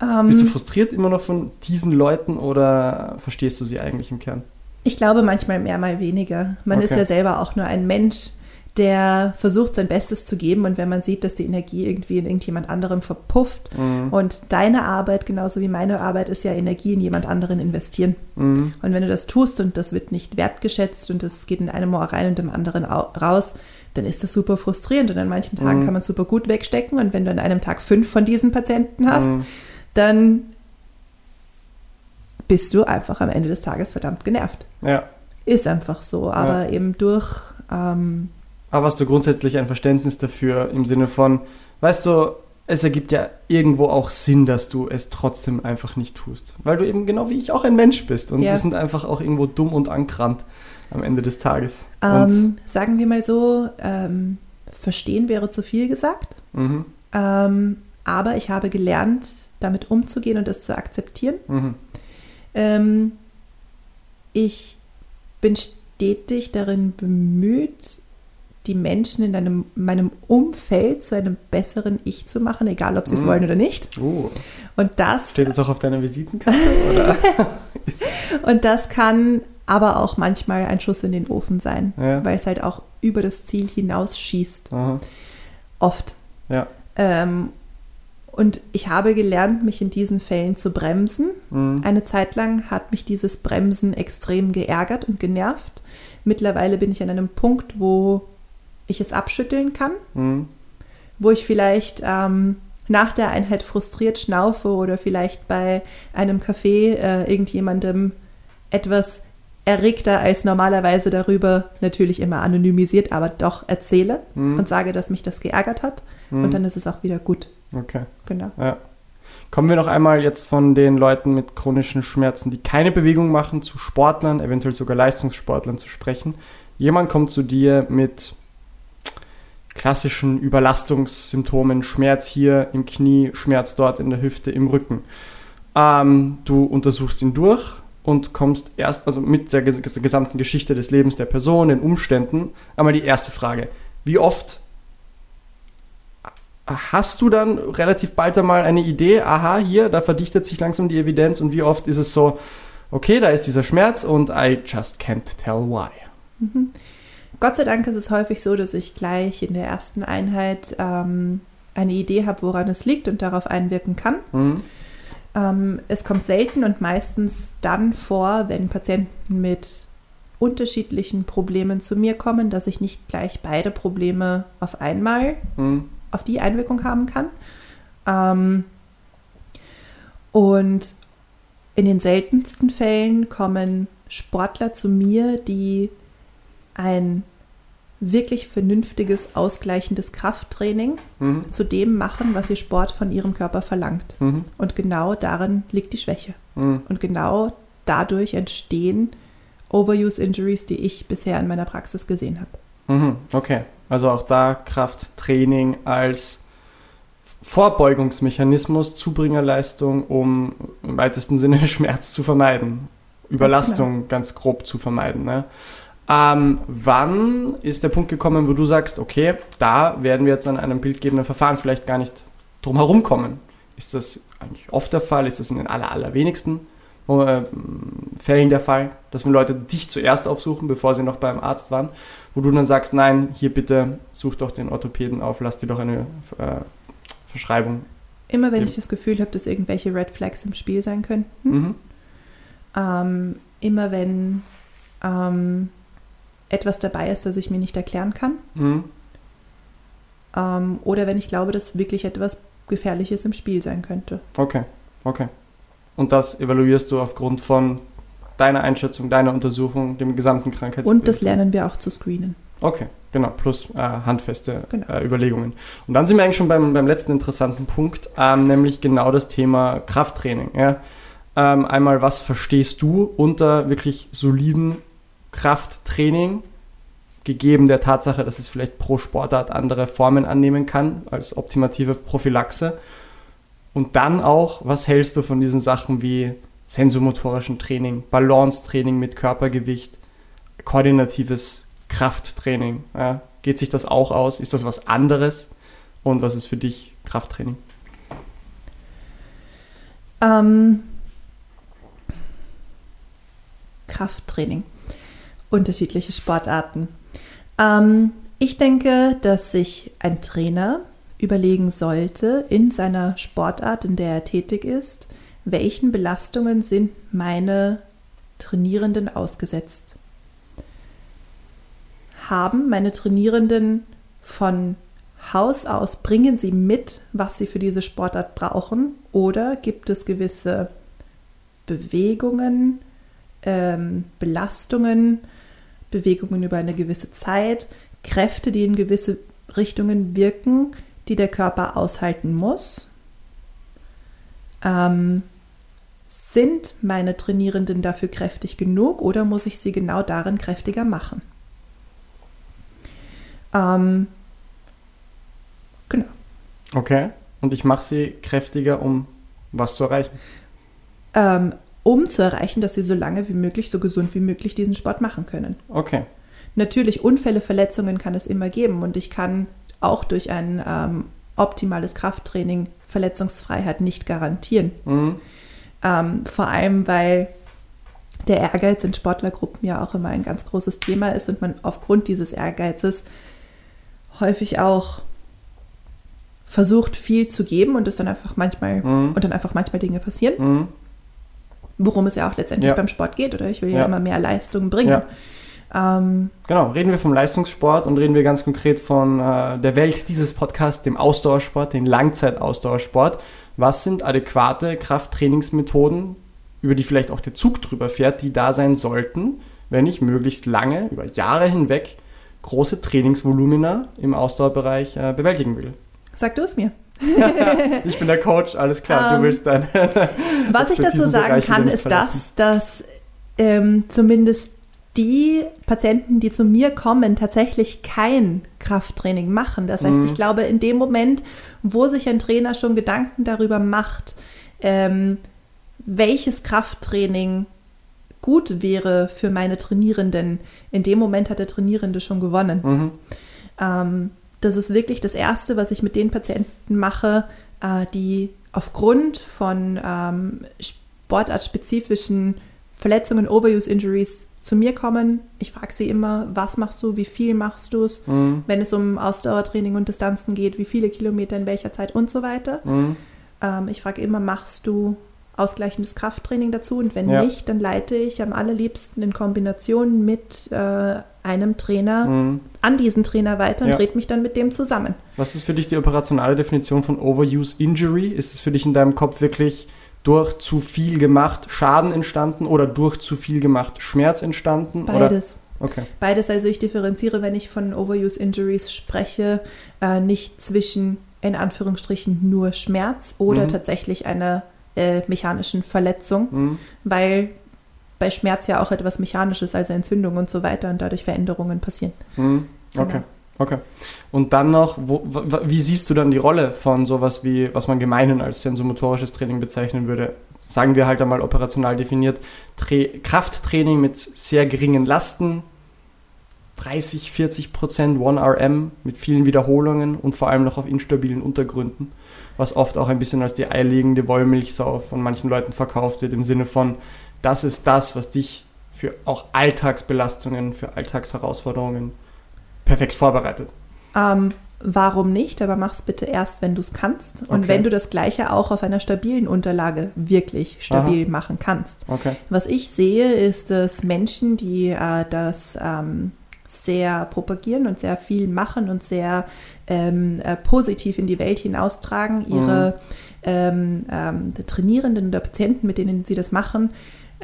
Ähm, Bist du frustriert immer noch von diesen Leuten oder verstehst du sie eigentlich im Kern? Ich glaube manchmal mehr, mal weniger. Man okay. ist ja selber auch nur ein Mensch der versucht sein Bestes zu geben und wenn man sieht, dass die Energie irgendwie in irgendjemand anderem verpufft mhm. und deine Arbeit genauso wie meine Arbeit ist ja Energie in jemand anderen investieren. Mhm. Und wenn du das tust und das wird nicht wertgeschätzt und das geht in einem Ohr rein und im anderen raus, dann ist das super frustrierend und an manchen Tagen mhm. kann man super gut wegstecken und wenn du an einem Tag fünf von diesen Patienten hast, mhm. dann bist du einfach am Ende des Tages verdammt genervt. Ja. Ist einfach so, aber ja. eben durch ähm, aber hast du grundsätzlich ein Verständnis dafür im Sinne von, weißt du, es ergibt ja irgendwo auch Sinn, dass du es trotzdem einfach nicht tust. Weil du eben genau wie ich auch ein Mensch bist. Und ja. wir sind einfach auch irgendwo dumm und ankrannt am Ende des Tages. Ähm, sagen wir mal so, ähm, verstehen wäre zu viel gesagt. Mhm. Ähm, aber ich habe gelernt, damit umzugehen und das zu akzeptieren. Mhm. Ähm, ich bin stetig darin bemüht, die Menschen in einem, meinem Umfeld zu einem besseren Ich zu machen, egal ob sie es Mhm. wollen oder nicht. Oh, Und das, steht das auch auf deiner Visitenkarte? Oder? und das kann aber auch manchmal ein Schuss in den Ofen sein, Ja. weil es halt auch über das Ziel hinausschießt. Aha. Oft. Ja. Ähm, und ich habe gelernt, mich in diesen Fällen zu bremsen. Mhm. Eine Zeit lang hat mich dieses Bremsen extrem geärgert und genervt. Mittlerweile bin ich an einem Punkt, wo ich es abschütteln kann, Mhm. wo ich vielleicht ähm, nach der Einheit frustriert schnaufe oder vielleicht bei einem Café äh, irgendjemandem etwas erregter als normalerweise darüber, natürlich immer anonymisiert, aber doch erzähle Mhm. und sage, dass mich das geärgert hat. Mhm. Und dann ist es auch wieder gut. Okay. Genau. Ja. Kommen wir noch einmal jetzt von den Leuten mit chronischen Schmerzen, die keine Bewegung machen, zu Sportlern, eventuell sogar Leistungssportlern zu sprechen. Jemand kommt zu dir mit klassischen Überlastungssymptomen, Schmerz hier im Knie, Schmerz dort in der Hüfte, im Rücken. Ähm, du untersuchst ihn durch und kommst erst, also mit der ges gesamten Geschichte des Lebens der Person, den Umständen, einmal die erste Frage. Wie oft hast du dann relativ bald einmal eine Idee, aha, hier, da verdichtet sich langsam die Evidenz und wie oft ist es so, okay, da ist dieser Schmerz und I just can't tell why. Gott sei Dank ist es häufig so, dass ich gleich in der ersten Einheit ähm, eine Idee habe, woran es liegt und darauf einwirken kann. Mhm. Ähm, es kommt selten und meistens dann vor, wenn Patienten mit unterschiedlichen Problemen zu mir kommen, dass ich nicht gleich beide Probleme auf einmal Mhm. auf die Einwirkung haben kann. Ähm, und in den seltensten Fällen kommen Sportler zu mir, die ein wirklich vernünftiges, ausgleichendes Krafttraining Mhm. zu dem machen, was ihr Sport von ihrem Körper verlangt. Mhm. Und genau darin liegt die Schwäche. Mhm. Und genau dadurch entstehen Overuse-Injuries, die ich bisher in meiner Praxis gesehen habe. Mhm. Okay, also auch da Krafttraining als Vorbeugungsmechanismus, Zubringerleistung, um im weitesten Sinne Schmerz zu vermeiden. Überlastung ganz grob zu vermeiden. Ne? Ähm, wann ist der Punkt gekommen, wo du sagst, okay, da werden wir jetzt an einem bildgebenden Verfahren vielleicht gar nicht drum herum kommen? Ist das eigentlich oft der Fall? Ist das in den aller, allerwenigsten äh, Fällen der Fall, dass wenn Leute dich zuerst aufsuchen, bevor sie noch beim Arzt waren, wo du dann sagst, nein, hier bitte such doch den Orthopäden auf, lass dir doch eine äh, Verschreibung. Immer wenn Ja. ich das Gefühl habe, dass irgendwelche Red Flags im Spiel sein könnten, Mhm. ähm, immer wenn ähm, etwas dabei ist, das ich mir nicht erklären kann, Mhm. ähm, oder wenn ich glaube, dass wirklich etwas Gefährliches im Spiel sein könnte. Okay, okay. Und das evaluierst du aufgrund von deiner Einschätzung, deiner Untersuchung, dem gesamten Krankheitsbild. Und das lernen wir auch zu screenen. Okay, genau, plus äh, handfeste Genau. äh, Überlegungen. Und dann sind wir eigentlich schon beim, beim letzten interessanten Punkt, ähm, nämlich genau das Thema Krafttraining. Ja? Ähm, einmal, was verstehst du unter wirklich soliden Krafttraining, gegeben der Tatsache, dass es vielleicht pro Sportart andere Formen annehmen kann als optimative Prophylaxe? Und dann auch, was hältst du von diesen Sachen wie sensomotorischen Training, Balancetraining mit Körpergewicht, koordinatives Krafttraining. Ja? Geht sich das auch aus? Ist das was anderes? Und was ist für dich Krafttraining? Ähm, Krafttraining. Unterschiedliche Sportarten. Ähm, ich denke, dass sich ein Trainer überlegen sollte in seiner Sportart, in der er tätig ist, welchen Belastungen sind meine Trainierenden ausgesetzt. Haben meine Trainierenden von Haus aus, bringen sie mit, was sie für diese Sportart brauchen? Oder gibt es gewisse Bewegungen, ähm, Belastungen, Bewegungen über eine gewisse Zeit, Kräfte, die in gewisse Richtungen wirken, die der Körper aushalten muss? Ähm, sind meine Trainierenden dafür kräftig genug oder muss ich sie genau darin kräftiger machen? Ähm, genau. Okay. Und ich mache sie kräftiger, um was zu erreichen. Ähm, um zu erreichen, dass sie so lange wie möglich, so gesund wie möglich diesen Sport machen können. Okay. Natürlich, Unfälle, Verletzungen kann es immer geben und ich kann auch durch ein ähm, optimales Krafttraining Verletzungsfreiheit nicht garantieren. Mhm. Ähm, vor allem, weil der Ehrgeiz in Sportlergruppen ja auch immer ein ganz großes Thema ist und man aufgrund dieses Ehrgeizes häufig auch versucht, viel zu geben und es dann einfach manchmal Mhm. und dann einfach manchmal Dinge passieren, Mhm. Worum es ja auch letztendlich Ja. beim Sport geht, oder ich will ja, Ja. immer mehr Leistung bringen. Ähm, Genau, reden wir vom Leistungssport und reden wir ganz konkret von äh, der Welt dieses Podcasts, dem Ausdauersport, den Langzeitausdauersport. Was sind adäquate Krafttrainingsmethoden, über die vielleicht auch der Zug drüber fährt, die da sein sollten, wenn ich möglichst lange, über Jahre hinweg, große Trainingsvolumina im Ausdauerbereich äh, bewältigen will? sag du es mir. Ich bin der Coach, alles klar, du Ähm, willst deine. Was ich dazu sagen Expertisenbereich kann, ist verlassen. das, dass ähm, zumindest die Patienten, die zu mir kommen, tatsächlich kein Krafttraining machen. Das heißt, Mhm. ich glaube, in dem Moment, wo sich ein Trainer schon Gedanken darüber macht, ähm, welches Krafttraining gut wäre für meine Trainierenden, in dem Moment hat der Trainierende schon gewonnen. Mhm. Ähm, das ist wirklich das Erste, was ich mit den Patienten mache, äh, die aufgrund von ähm, sportartspezifischen Verletzungen, Overuse-Injuries zu mir kommen. Ich frage sie immer, was machst du, wie viel machst du es, Mhm. wenn es um Ausdauertraining und Distanzen geht, wie viele Kilometer in welcher Zeit und so weiter. Mhm. Ähm, ich frage immer, machst du ausgleichendes Krafttraining dazu? Und wenn Ja. nicht, dann leite ich am allerliebsten in Kombination mit äh, einem Trainer Mhm. An diesen Trainer weiter und Ja. red mich dann mit dem zusammen. Was ist für dich die operationale Definition von Overuse Injury? Ist es für dich in deinem Kopf wirklich durch zu viel gemacht Schaden entstanden oder durch zu viel gemacht Schmerz entstanden? Oder? Beides. Okay. Beides, also ich differenziere, wenn ich von Overuse Injuries spreche, äh, nicht zwischen in Anführungsstrichen nur Schmerz oder Mhm. tatsächlich einer äh, mechanischen Verletzung, Mhm. weil bei Schmerz ja auch etwas Mechanisches, also Entzündung und so weiter und dadurch Veränderungen passieren. Mhm. Okay. Genau. Okay. Und dann noch, wo, wie siehst du dann die Rolle von sowas wie, was man gemeinhin als sensomotorisches Training bezeichnen würde? Sagen wir halt einmal operational definiert, Tra Krafttraining mit sehr geringen Lasten, 30, 40 Prozent 1RM mit vielen Wiederholungen und vor allem noch auf instabilen Untergründen, was oft auch ein bisschen als die eierlegende Wollmilchsau von manchen Leuten verkauft wird, im Sinne von, das ist das, was dich für auch Alltagsbelastungen, für Alltagsherausforderungen perfekt vorbereitet. Ähm, warum nicht? Aber mach's bitte erst, wenn du es kannst. Und Okay. wenn du das Gleiche auch auf einer stabilen Unterlage wirklich stabil machen kannst. Okay. Was ich sehe, ist, dass Menschen, die äh, das ähm, sehr propagieren und sehr viel machen und sehr ähm, äh, positiv in die Welt hinaustragen, ihre ähm, ähm, der Trainierenden oder Patienten, mit denen sie das machen,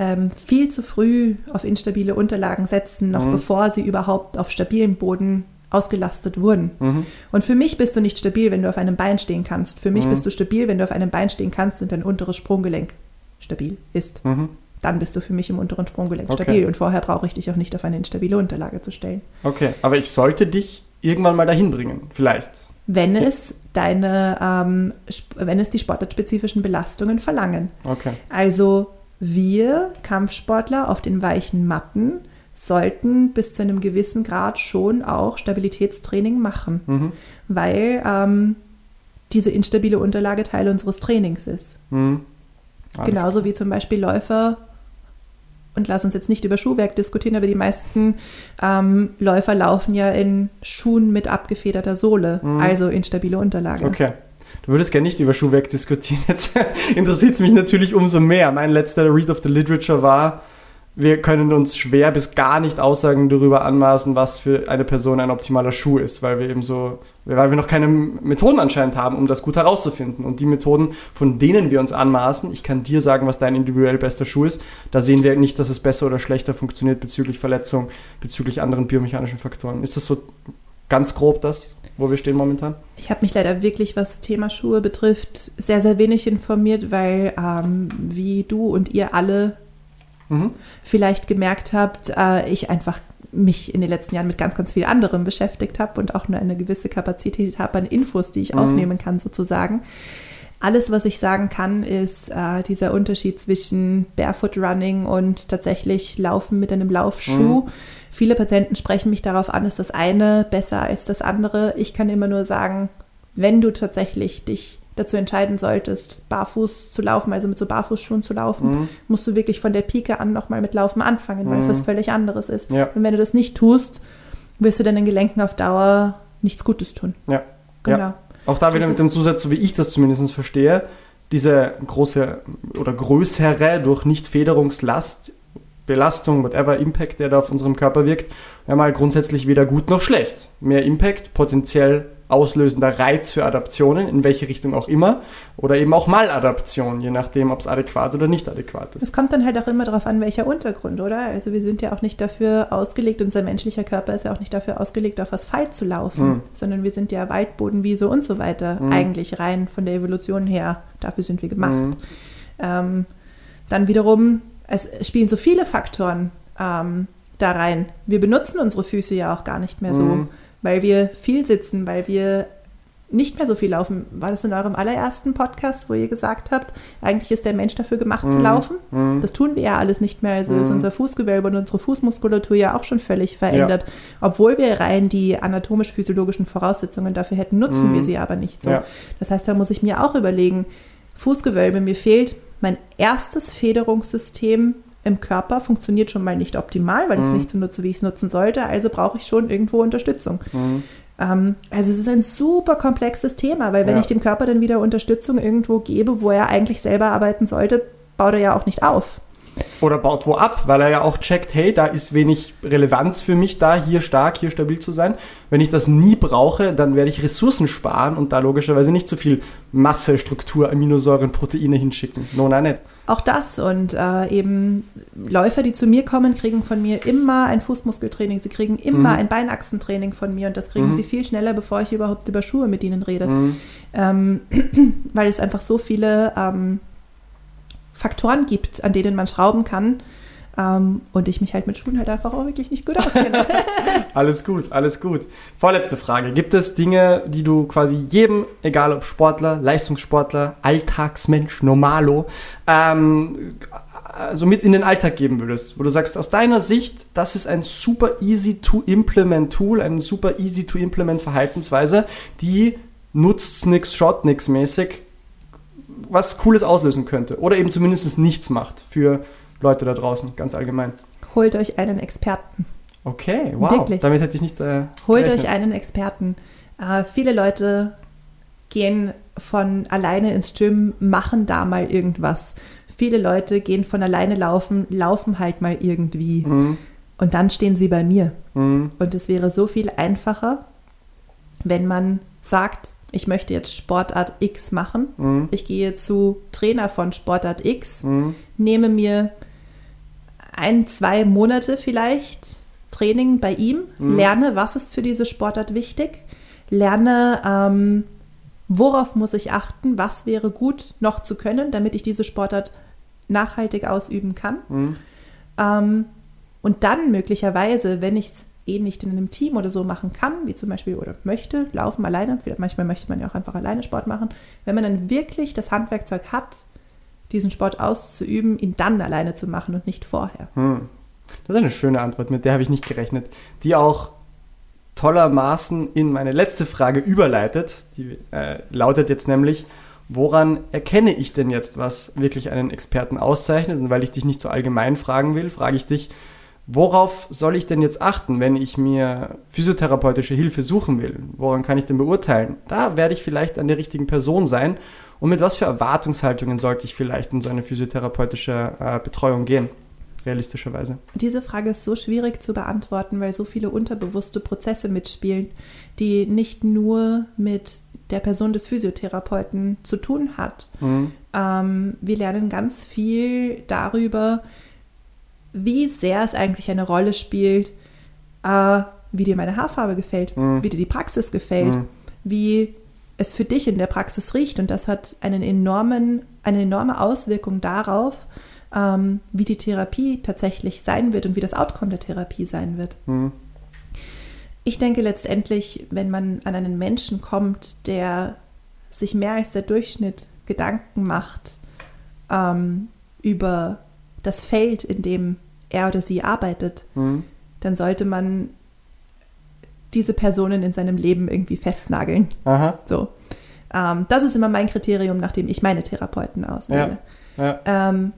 ähm, viel zu früh auf instabile Unterlagen setzen, noch Mhm. bevor sie überhaupt auf stabilem Boden ausgelastet wurden. Mhm. Und für mich bist du nicht stabil, wenn du auf einem Bein stehen kannst. Für mich Mhm. bist du stabil, wenn du auf einem Bein stehen kannst und dein unteres Sprunggelenk stabil ist. Mhm. Dann bist du für mich im unteren Sprunggelenk Okay. stabil. Und vorher brauche ich dich auch nicht auf eine instabile Unterlage zu stellen. Okay, aber ich sollte dich irgendwann mal dahin bringen, vielleicht. Wenn es deine, ähm, wenn es die sportartspezifischen Belastungen verlangen. Okay. Also wir Kampfsportler auf den weichen Matten sollten bis zu einem gewissen Grad schon auch Stabilitätstraining machen, Mhm. weil ähm, diese instabile Unterlage Teil unseres Trainings ist. Mhm. Genauso wie zum Beispiel Läufer. Und lass uns jetzt nicht über Schuhwerk diskutieren, aber die meisten ähm, Läufer laufen ja in Schuhen mit abgefederter Sohle, Mhm. also instabile Unterlage. Okay. Du würdest gerne nicht über Schuhwerk diskutieren. Jetzt interessiert es mich natürlich umso mehr. Mein letzter Read of the Literature war, wir können uns schwer bis gar nicht Aussagen darüber anmaßen, was für eine Person ein optimaler Schuh ist, weil wir eben so, weil wir noch keine Methoden anscheinend haben, um das gut herauszufinden. Und die Methoden, von denen wir uns anmaßen, ich kann dir sagen, was dein individuell bester Schuh ist, da sehen wir nicht, dass es besser oder schlechter funktioniert bezüglich Verletzung, bezüglich anderen biomechanischen Faktoren. Ist das so ganz grob das, wo wir stehen momentan? Ich habe mich leider wirklich, was Thema Schuhe betrifft, sehr, sehr wenig informiert, weil ähm, wie du und ihr alle Mhm. vielleicht gemerkt habt, äh, ich einfach mich in den letzten Jahren mit ganz, ganz viel anderem beschäftigt habe und auch nur eine gewisse Kapazität habe an Infos, die ich Mhm. aufnehmen kann sozusagen. Alles, was ich sagen kann, ist äh, dieser Unterschied zwischen Barefoot Running und tatsächlich Laufen mit einem Laufschuh. Mhm. Viele Patienten sprechen mich darauf an, ist das eine besser als das andere. Ich kann immer nur sagen, wenn du tatsächlich dich dazu entscheiden solltest, barfuß zu laufen, also mit so Barfußschuhen zu laufen, Mhm. musst du wirklich von der Pike an nochmal mit Laufen anfangen, weil es Mhm. was völlig anderes ist. Ja. Und wenn du das nicht tust, wirst du deinen Gelenken auf Dauer nichts Gutes tun. Ja. Genau. Ja. Auch da wieder Das mit dem Zusatz, so wie ich das zumindest verstehe, diese große oder größere durch Nicht-Federungslast, Belastung, whatever Impact, der da auf unserem Körper wirkt, wäre mal grundsätzlich weder gut noch schlecht. Mehr Impact, potenziell auslösender Reiz für Adaptionen, in welche Richtung auch immer, oder eben auch Maladaption, je nachdem, ob es adäquat oder nicht adäquat ist. Es kommt dann halt auch immer darauf an, welcher Untergrund, oder? Also wir sind ja auch nicht dafür ausgelegt, unser menschlicher Körper ist ja auch nicht dafür ausgelegt, auf Asphalt zu laufen, Mhm. sondern wir sind ja Waldbodenwiese und so weiter, Mhm. eigentlich rein von der Evolution her. Dafür sind wir gemacht. Mhm. Ähm, dann wiederum, es spielen so viele Faktoren ähm, da rein. Wir benutzen unsere Füße ja auch gar nicht mehr so, Mhm. weil wir viel sitzen, weil wir nicht mehr so viel laufen. War das in eurem allerersten Podcast, wo ihr gesagt habt, eigentlich ist der Mensch dafür gemacht zu Mhm. laufen? Mhm. Das tun wir ja alles nicht mehr. Also ist Mhm. unser Fußgewölbe und unsere Fußmuskulatur ja auch schon völlig verändert. Obwohl wir rein die anatomisch-physiologischen Voraussetzungen dafür hätten, nutzen Mhm. wir sie aber nicht so. Ja. Das heißt, da muss ich mir auch überlegen, Fußgewölbe, mir fehlt mein erstes Federungssystem im Körper, funktioniert schon mal nicht optimal, weil ich es Mhm. nicht so nutze, wie ich es nutzen sollte. Also brauche ich schon irgendwo Unterstützung. Mhm. Ähm, also es ist ein super komplexes Thema, weil wenn Ja. ich dem Körper dann wieder Unterstützung irgendwo gebe, wo er eigentlich selber arbeiten sollte, baut er ja auch nicht auf. Oder baut wo ab, weil er ja auch checkt, hey, da ist wenig Relevanz für mich da, hier stark, hier stabil zu sein. Wenn ich das nie brauche, dann werde ich Ressourcen sparen und da logischerweise nicht so viel Masse, Struktur, Aminosäuren, Proteine hinschicken. No, nein, nicht. Auch das und äh, eben Läufer, die zu mir kommen, kriegen von mir immer ein Fußmuskeltraining, sie kriegen immer Mhm. ein Beinachsentraining von mir und das kriegen Mhm. sie viel schneller, bevor ich überhaupt über Schuhe mit ihnen rede. Mhm. ähm, weil es einfach so viele ähm, Faktoren gibt, an denen man schrauben kann. Ähm, und ich mich halt mit Schuhen halt einfach auch wirklich nicht gut auskenne. Alles gut, alles gut. Vorletzte Frage. Gibt es Dinge, die du quasi jedem, egal ob Sportler, Leistungssportler, Alltagsmensch, Normalo, ähm, also mit in den Alltag geben würdest, wo du sagst, aus deiner Sicht, das ist ein super easy to implement Tool, eine super easy to implement Verhaltensweise, die nutzt nix, schaut nix mäßig, was Cooles auslösen könnte oder eben zumindest nichts macht für Leute da draußen, ganz allgemein. Holt euch einen Experten. Okay, wow. Wirklich. Damit hätte ich nicht. Äh, Holt gerechnet. euch einen Experten. Äh, viele Leute gehen von alleine ins Gym, machen da mal irgendwas. Viele Leute gehen von alleine laufen, laufen halt mal irgendwie. Mhm. Und dann stehen sie bei mir. Mhm. Und es wäre so viel einfacher, wenn man sagt, ich möchte jetzt Sportart X machen. Mhm. Ich gehe zu Trainer von Sportart X, Mhm. nehme mir ein, zwei Monate vielleicht Training bei ihm, Mhm. lerne, was ist für diese Sportart wichtig, lerne, ähm, worauf muss ich achten, was wäre gut noch zu können, damit ich diese Sportart nachhaltig ausüben kann. Mhm. Ähm, und dann möglicherweise, wenn ich es eh nicht in einem Team oder so machen kann, wie zum Beispiel oder möchte, laufen alleine, manchmal möchte man ja auch einfach alleine Sport machen, wenn man dann wirklich das Handwerkzeug hat, diesen Sport auszuüben, ihn dann alleine zu machen und nicht vorher. Mhm. Das ist eine schöne Antwort, mit der habe ich nicht gerechnet, die auch tollermaßen in meine letzte Frage überleitet. Die äh, lautet jetzt nämlich, woran erkenne ich denn jetzt, was wirklich einen Experten auszeichnet? Und weil ich dich nicht so allgemein fragen will, frage ich dich, worauf soll ich denn jetzt achten, wenn ich mir physiotherapeutische Hilfe suchen will? Woran kann ich denn beurteilen? Da werde ich vielleicht an der richtigen Person sein. Und mit was für Erwartungshaltungen sollte ich vielleicht in so eine physiotherapeutische äh, Betreuung gehen? Realistischerweise. Diese Frage ist so schwierig zu beantworten, weil so viele unterbewusste Prozesse mitspielen, die nicht nur mit der Person des Physiotherapeuten zu tun hat. Mhm. Ähm, wir lernen ganz viel darüber, wie sehr es eigentlich eine Rolle spielt, äh, wie dir meine Haarfarbe gefällt, Mhm. wie dir die Praxis gefällt, Mhm. wie es für dich in der Praxis riecht. Und das hat einen enormen, eine enorme Auswirkung darauf, ähm, wie die Therapie tatsächlich sein wird und wie das Outcome der Therapie sein wird. Mhm. Ich denke letztendlich, wenn man an einen Menschen kommt, der sich mehr als der Durchschnitt Gedanken macht ähm, über das Feld, in dem er oder sie arbeitet, Mhm. dann sollte man diese Personen in seinem Leben irgendwie festnageln. Aha. So. Ähm, das ist immer mein Kriterium, nachdem ich meine Therapeuten auswähle. Ja. Ähm,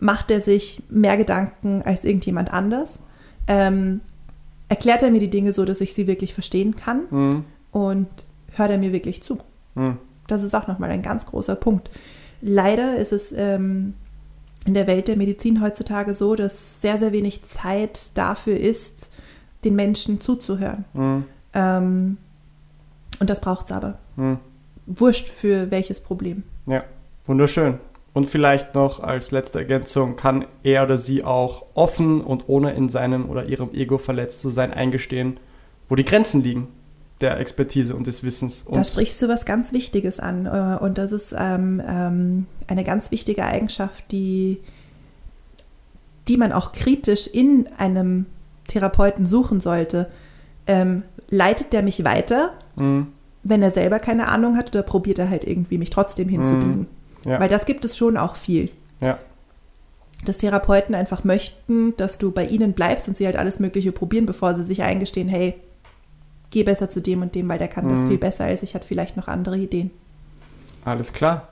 macht er sich mehr Gedanken als irgendjemand anders? Ähm, erklärt er mir die Dinge so, dass ich sie wirklich verstehen kann? Mhm. Und hört er mir wirklich zu? Mhm. Das ist auch nochmal ein ganz großer Punkt. Leider ist es ähm, in der Welt der Medizin heutzutage so, dass sehr, sehr wenig Zeit dafür ist, den Menschen zuzuhören. Mhm. Ähm, und das braucht es aber. Mhm. Wurscht für welches Problem. Ja, wunderschön. Und vielleicht noch als letzte Ergänzung, kann er oder sie auch offen und ohne in seinem oder ihrem Ego verletzt zu sein, eingestehen, wo die Grenzen liegen der Expertise und des Wissens. Und Da sprichst du was ganz Wichtiges an. äh, Und das ist ähm, ähm, eine ganz wichtige Eigenschaft, die, die man auch kritisch in einem Therapeuten suchen sollte. Ähm, leitet der mich weiter, Mhm. wenn er selber keine Ahnung hat, oder probiert er halt irgendwie mich trotzdem hinzubiegen? Ja. Weil das gibt es schon auch viel. Ja. Dass Therapeuten einfach möchten, dass du bei ihnen bleibst und sie halt alles Mögliche probieren, bevor sie sich eingestehen, hey, geh besser zu dem und dem, weil der kann das Mhm. viel besser als ich, hat vielleicht noch andere Ideen. Alles klar.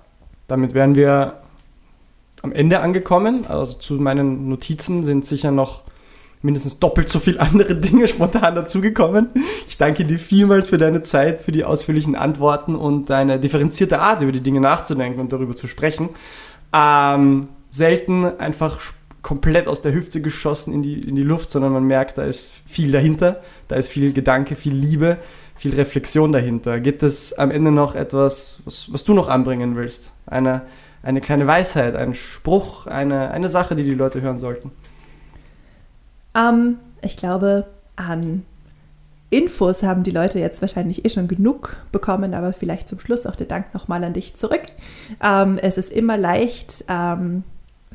Damit wären wir am Ende angekommen. Also zu meinen Notizen sind sicher noch mindestens doppelt so viele andere Dinge spontan dazugekommen. Ich danke dir vielmals für deine Zeit, für die ausführlichen Antworten und deine differenzierte Art, über die Dinge nachzudenken und darüber zu sprechen. Ähm, selten einfach sch- komplett aus der Hüfte geschossen in die, in die Luft, sondern man merkt, da ist viel dahinter, da ist viel Gedanke, viel Liebe, viel Reflexion dahinter. Gibt es am Ende noch etwas, was, was du noch anbringen willst? Eine, eine kleine Weisheit, ein Spruch, eine, eine Sache, die die Leute hören sollten? Ähm, ich glaube, an Infos haben die Leute jetzt wahrscheinlich eh schon genug bekommen, aber vielleicht zum Schluss auch der Dank nochmal an dich zurück. Ähm, es ist immer leicht, ähm,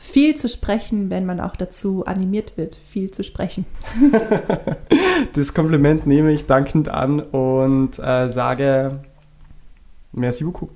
viel zu sprechen, wenn man auch dazu animiert wird, viel zu sprechen. Das Kompliment nehme ich dankend an und äh, sage merci beaucoup.